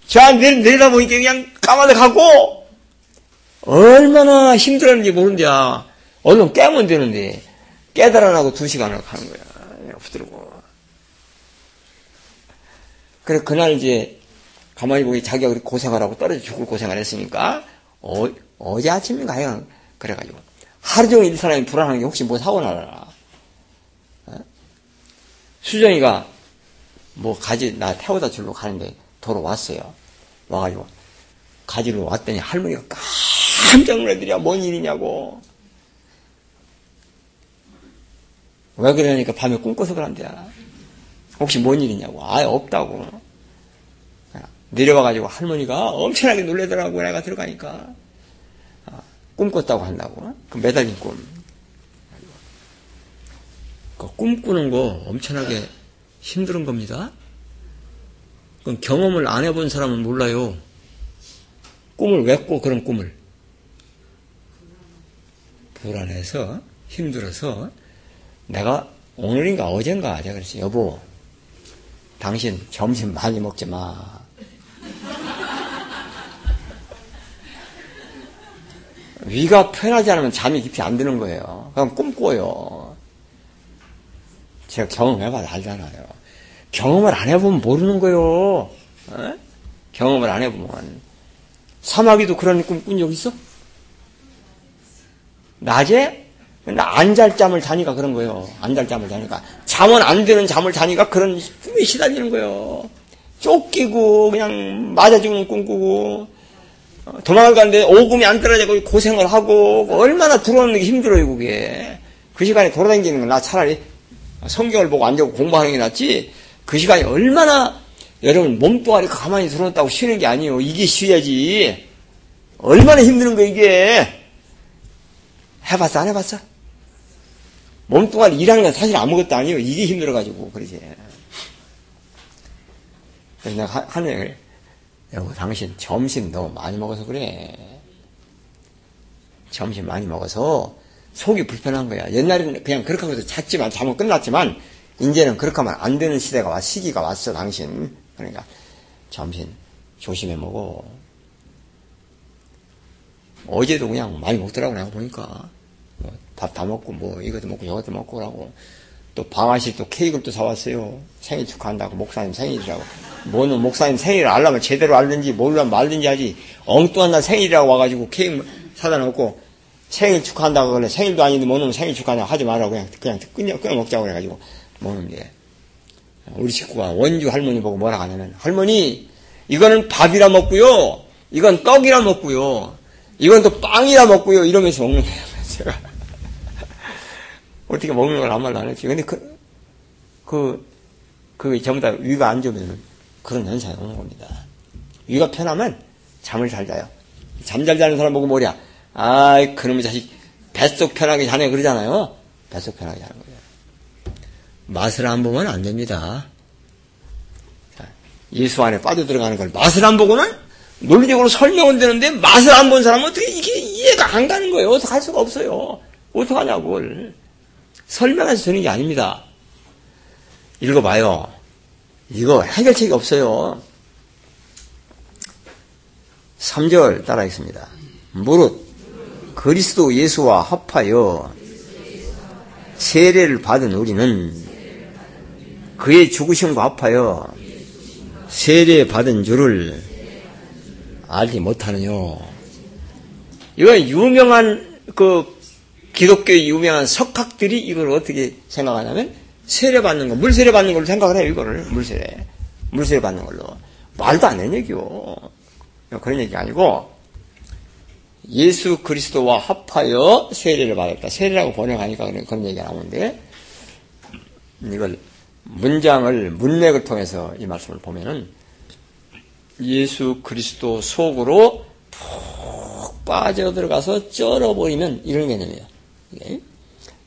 저 내리, 내리다 보니까 그냥 까마득 하고 얼마나 힘들었는지 모른대야 얼른 깨면 되는데 깨달아나고 두 시간을 가는 거야. 붙들고. 그래 그날 이제 가만히 보니 자기가 하고 떨어져 죽을 고생을 했으니까 어, 어제 아침인가 하여 그래가지고. 하루 종일 이 사람이 불안한 게 혹시 뭐 사고 나라 어? 수정이가 뭐 가지 나 태워다 줄로 가는데 도로 왔어요. 와가지고 가지로 왔더니 할머니가 깜짝 놀라더냐 뭔 일이냐고. 왜 그러냐니까 밤에 꿈꿔서 그런대야 혹시 뭔 일이냐고. 아예 없다고. 내려와가지고 할머니가 엄청나게 놀래더라고 내가 들어가니까. 아, 꿈꿨다고 한다고 그 매달린 꿈. 그 꿈꾸는 거 엄청나게 힘든 겁니다. 그럼 경험을 안 해본 사람은 몰라요. 꿈을 왜 꿔 그런 꿈을? 불안해서 힘들어서 내가 오늘인가 어젠가 제가 그랬어요. 여보, 당신 점심 많이 먹지 마. 위가 편하지 않으면 잠이 깊이 안 드는 거예요. 그럼 꿈꿔요. 제가 경험해봐도 알잖아요. 경험을 안 해보면 모르는 거예요. 에? 경험을 안 해보면. 사마귀도 그런 꿈 꾼 적 있어? 낮에? 안잘 잠을 자니까 그런 거예요. 안잘 잠을 자니까. 잠은 안 되는 잠을 자니까 그런 꿈에 시달리는 거예요. 쫓기고, 그냥 맞아 죽는 꿈 꾸고, 도망을 가는데 오금이 안 떨어지고 고생을 하고 얼마나 들어오는 게 힘들어요 그게. 그 시간에 돌아다니는 건 나 차라리 성경을 보고 앉아고 공부하는 게 낫지 그 시간이 얼마나 여러분 몸뚱아리 가만히 들어놨다고 쉬는 게 아니에요. 이게 쉬어야지. 얼마나 힘드는 거 이게. 해봤어 안 해봤어? 몸뚱아리 일하는 건 사실 아무것도 아니에요. 이게 힘들어가지고 그러지. 그래서 내가 하늘 여보, 당신 점심 너무 많이 먹어서 그래. 점심 많이 먹어서 속이 불편한 거야. 옛날에는 그냥 그렇게 하면서 잤지만, 잠은 끝났지만, 이제는 그렇게 하면 안 되는 시대가 왔, 시기가 왔어, 당신. 그러니까, 점심 조심해 먹어. 어제도 그냥 많이 먹더라고, 내가 보니까. 뭐 밥 다 먹고, 뭐, 이것도 먹고, 저것도 먹고, 라고. 또 방아실 또 케이크를 또 사왔어요. 생일 축하한다고, 목사님 생일이라고. 뭐는 목사님 생일을 알려면 제대로 알든지 몰라면 말든지 하지. 엉뚱한 날 생일이라고 와가지고 케이크 사다 놓고 생일 축하한다고 그래. 생일도 아닌데 뭐는 생일 축하한다고 하지 말라고 그냥 그냥 끊어, 끊어 먹자고 그래가지고 뭐는 게. 우리 식구가 원주 할머니 보고 뭐라 하냐면 할머니 이거는 밥이라 먹고요. 이건 떡이라 먹고요. 이건 또 빵이라 먹고요. 이러면서 먹는 거예요 제가 어떻게 먹는 걸 아무 말도 안 했지 근데 그, 그, 그 전부 다 위가 안 좋으면 그런 현상이 오는 겁니다. 위가 편하면 잠을 잘 자요. 잠 잘 자는 사람 보고 뭐냐? 아이, 그놈의 자식, 뱃속 편하게 자네 그러잖아요. 뱃속 편하게 자는 거예요. 맛을 안 보면 안 됩니다. 자, 예수 안에 빠져 들어가는 걸 맛을 안 보고는 논리적으로 설명은 되는데 맛을 안 본 사람은 어떻게 이게 이해가 안 가는 거예요. 어떻게 할 수가 없어요. 어떡하냐고. 설명해서 되는 게 아닙니다. 읽어봐요. 이거 해결책이 없어요. 3절 따라하겠습니다. 무릇 그리스도 예수와 합하여 세례를 받은 우리는 그의 죽으심과 합하여 세례 받은 줄을 알지 못하느뇨. 이건 유명한 그 기독교의 유명한 석학들이 이걸 어떻게 생각하냐면 세례 받는 거, 물 세례 받는 걸로 생각을 해요, 이거를. 물 세례. 물 세례 받는 걸로. 말도 안 되는 얘기요. 그런 얘기 아니고 예수 그리스도와 합하여 세례를 받았다. 세례라고 번역하니까 그런 얘기가 나오는데 이걸 문장을 문맥을 통해서 이 말씀을 보면은 예수 그리스도 속으로 푹 빠져 들어가서 쩔어버리면 이런 개념이에요.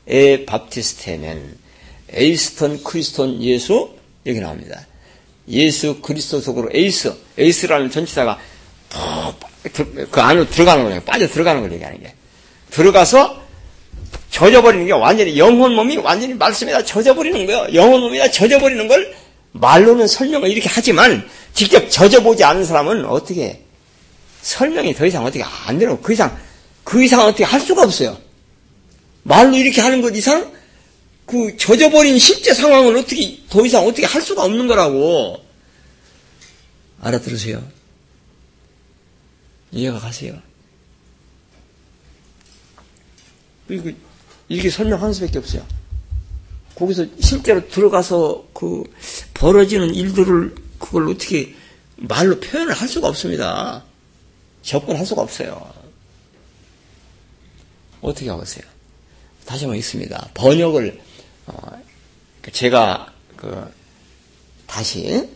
ἐβαπτίσθημεν εἰς τὸν Χριστὸν Ἰησοῦ 여기 나옵니다. 예수 그리스도 속으로 εἰς εἰς라는 전치사가 푹그 안으로 들어가는 거예요. 빠져 들어가는 걸 얘기하는 게 들어가서 젖어버리는 게 완전히 영혼 몸이 완전히 말씀에다 젖어버리는 거예요. 영혼 몸이다 젖어버리는 걸 말로는 설명을 이렇게 하지만 직접 젖어보지 않은 사람은 어떻게 설명이 더 이상 어떻게 안 되는 그 이상 그 이상 어떻게 할 수가 없어요. 말로 이렇게 하는 것 이상 그 젖어버린 실제 상황을 어떻게 더 이상 어떻게 할 수가 없는 거라고 알아들으세요. 이해가 가세요. 이거 이렇게 설명하는 수밖에 없어요. 거기서 실제로 들어가서 그 벌어지는 일들을 그걸 어떻게 말로 표현을 할 수가 없습니다. 접근할 수가 없어요. 어떻게 하겠어요? 다시 한번 있습니다. 번역을 어, 제가 그 다시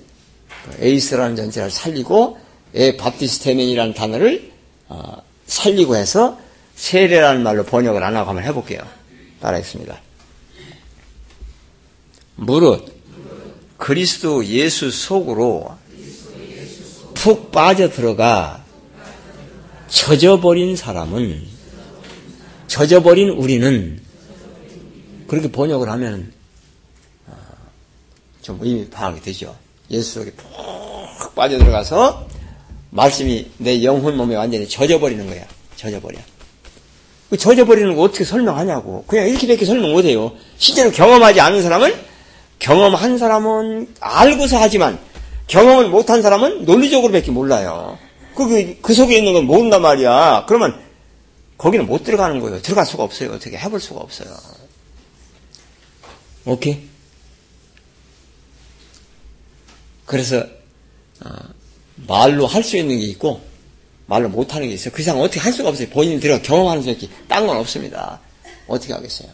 그 에이스라는 전체를 살리고 에 바티스테멘이라는 단어를 어, 살리고 해서 세례라는 말로 번역을 안 하고 한번 해볼게요. 따라했습니다. 무릇 그리스도 예수 속으로 푹 빠져 들어가 젖어버린 사람은 젖어버린 우리는 그렇게 번역을 하면 어, 좀 의미 파악이 되죠. 예수 속에 푹 빠져 들어가서 말씀이 내 영혼 몸에 완전히 젖어버리는 거야. 젖어버려. 그 젖어버리는 거 어떻게 설명하냐고. 그냥 이렇게밖에 설명 못해요. 실제로 경험하지 않은 사람은 경험한 사람은 알고서 하지만 경험을 못한 사람은 논리적으로밖에 몰라요. 그, 그 속에 있는 건 모른단 말이야. 그러면 거기는 못 들어가는 거예요. 들어갈 수가 없어요. 어떻게 해볼 수가 없어요. 오케이? 그래서 어, 말로 할 수 있는 게 있고 말로 못하는 게 있어요. 그 이상 어떻게 할 수가 없어요. 본인이 들어 경험하는 수밖에 딴 건 없습니다. 어떻게 하겠어요?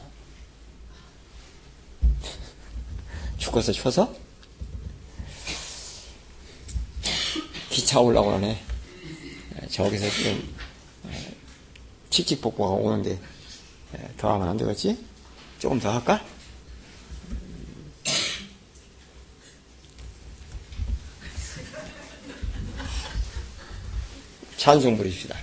죽어서 쳐서 기차 올라고 하네. 저기서 지금 칙칙복보가 오는데 더 하면 안 되겠지? 조금 더 할까? 찬송 부립시다.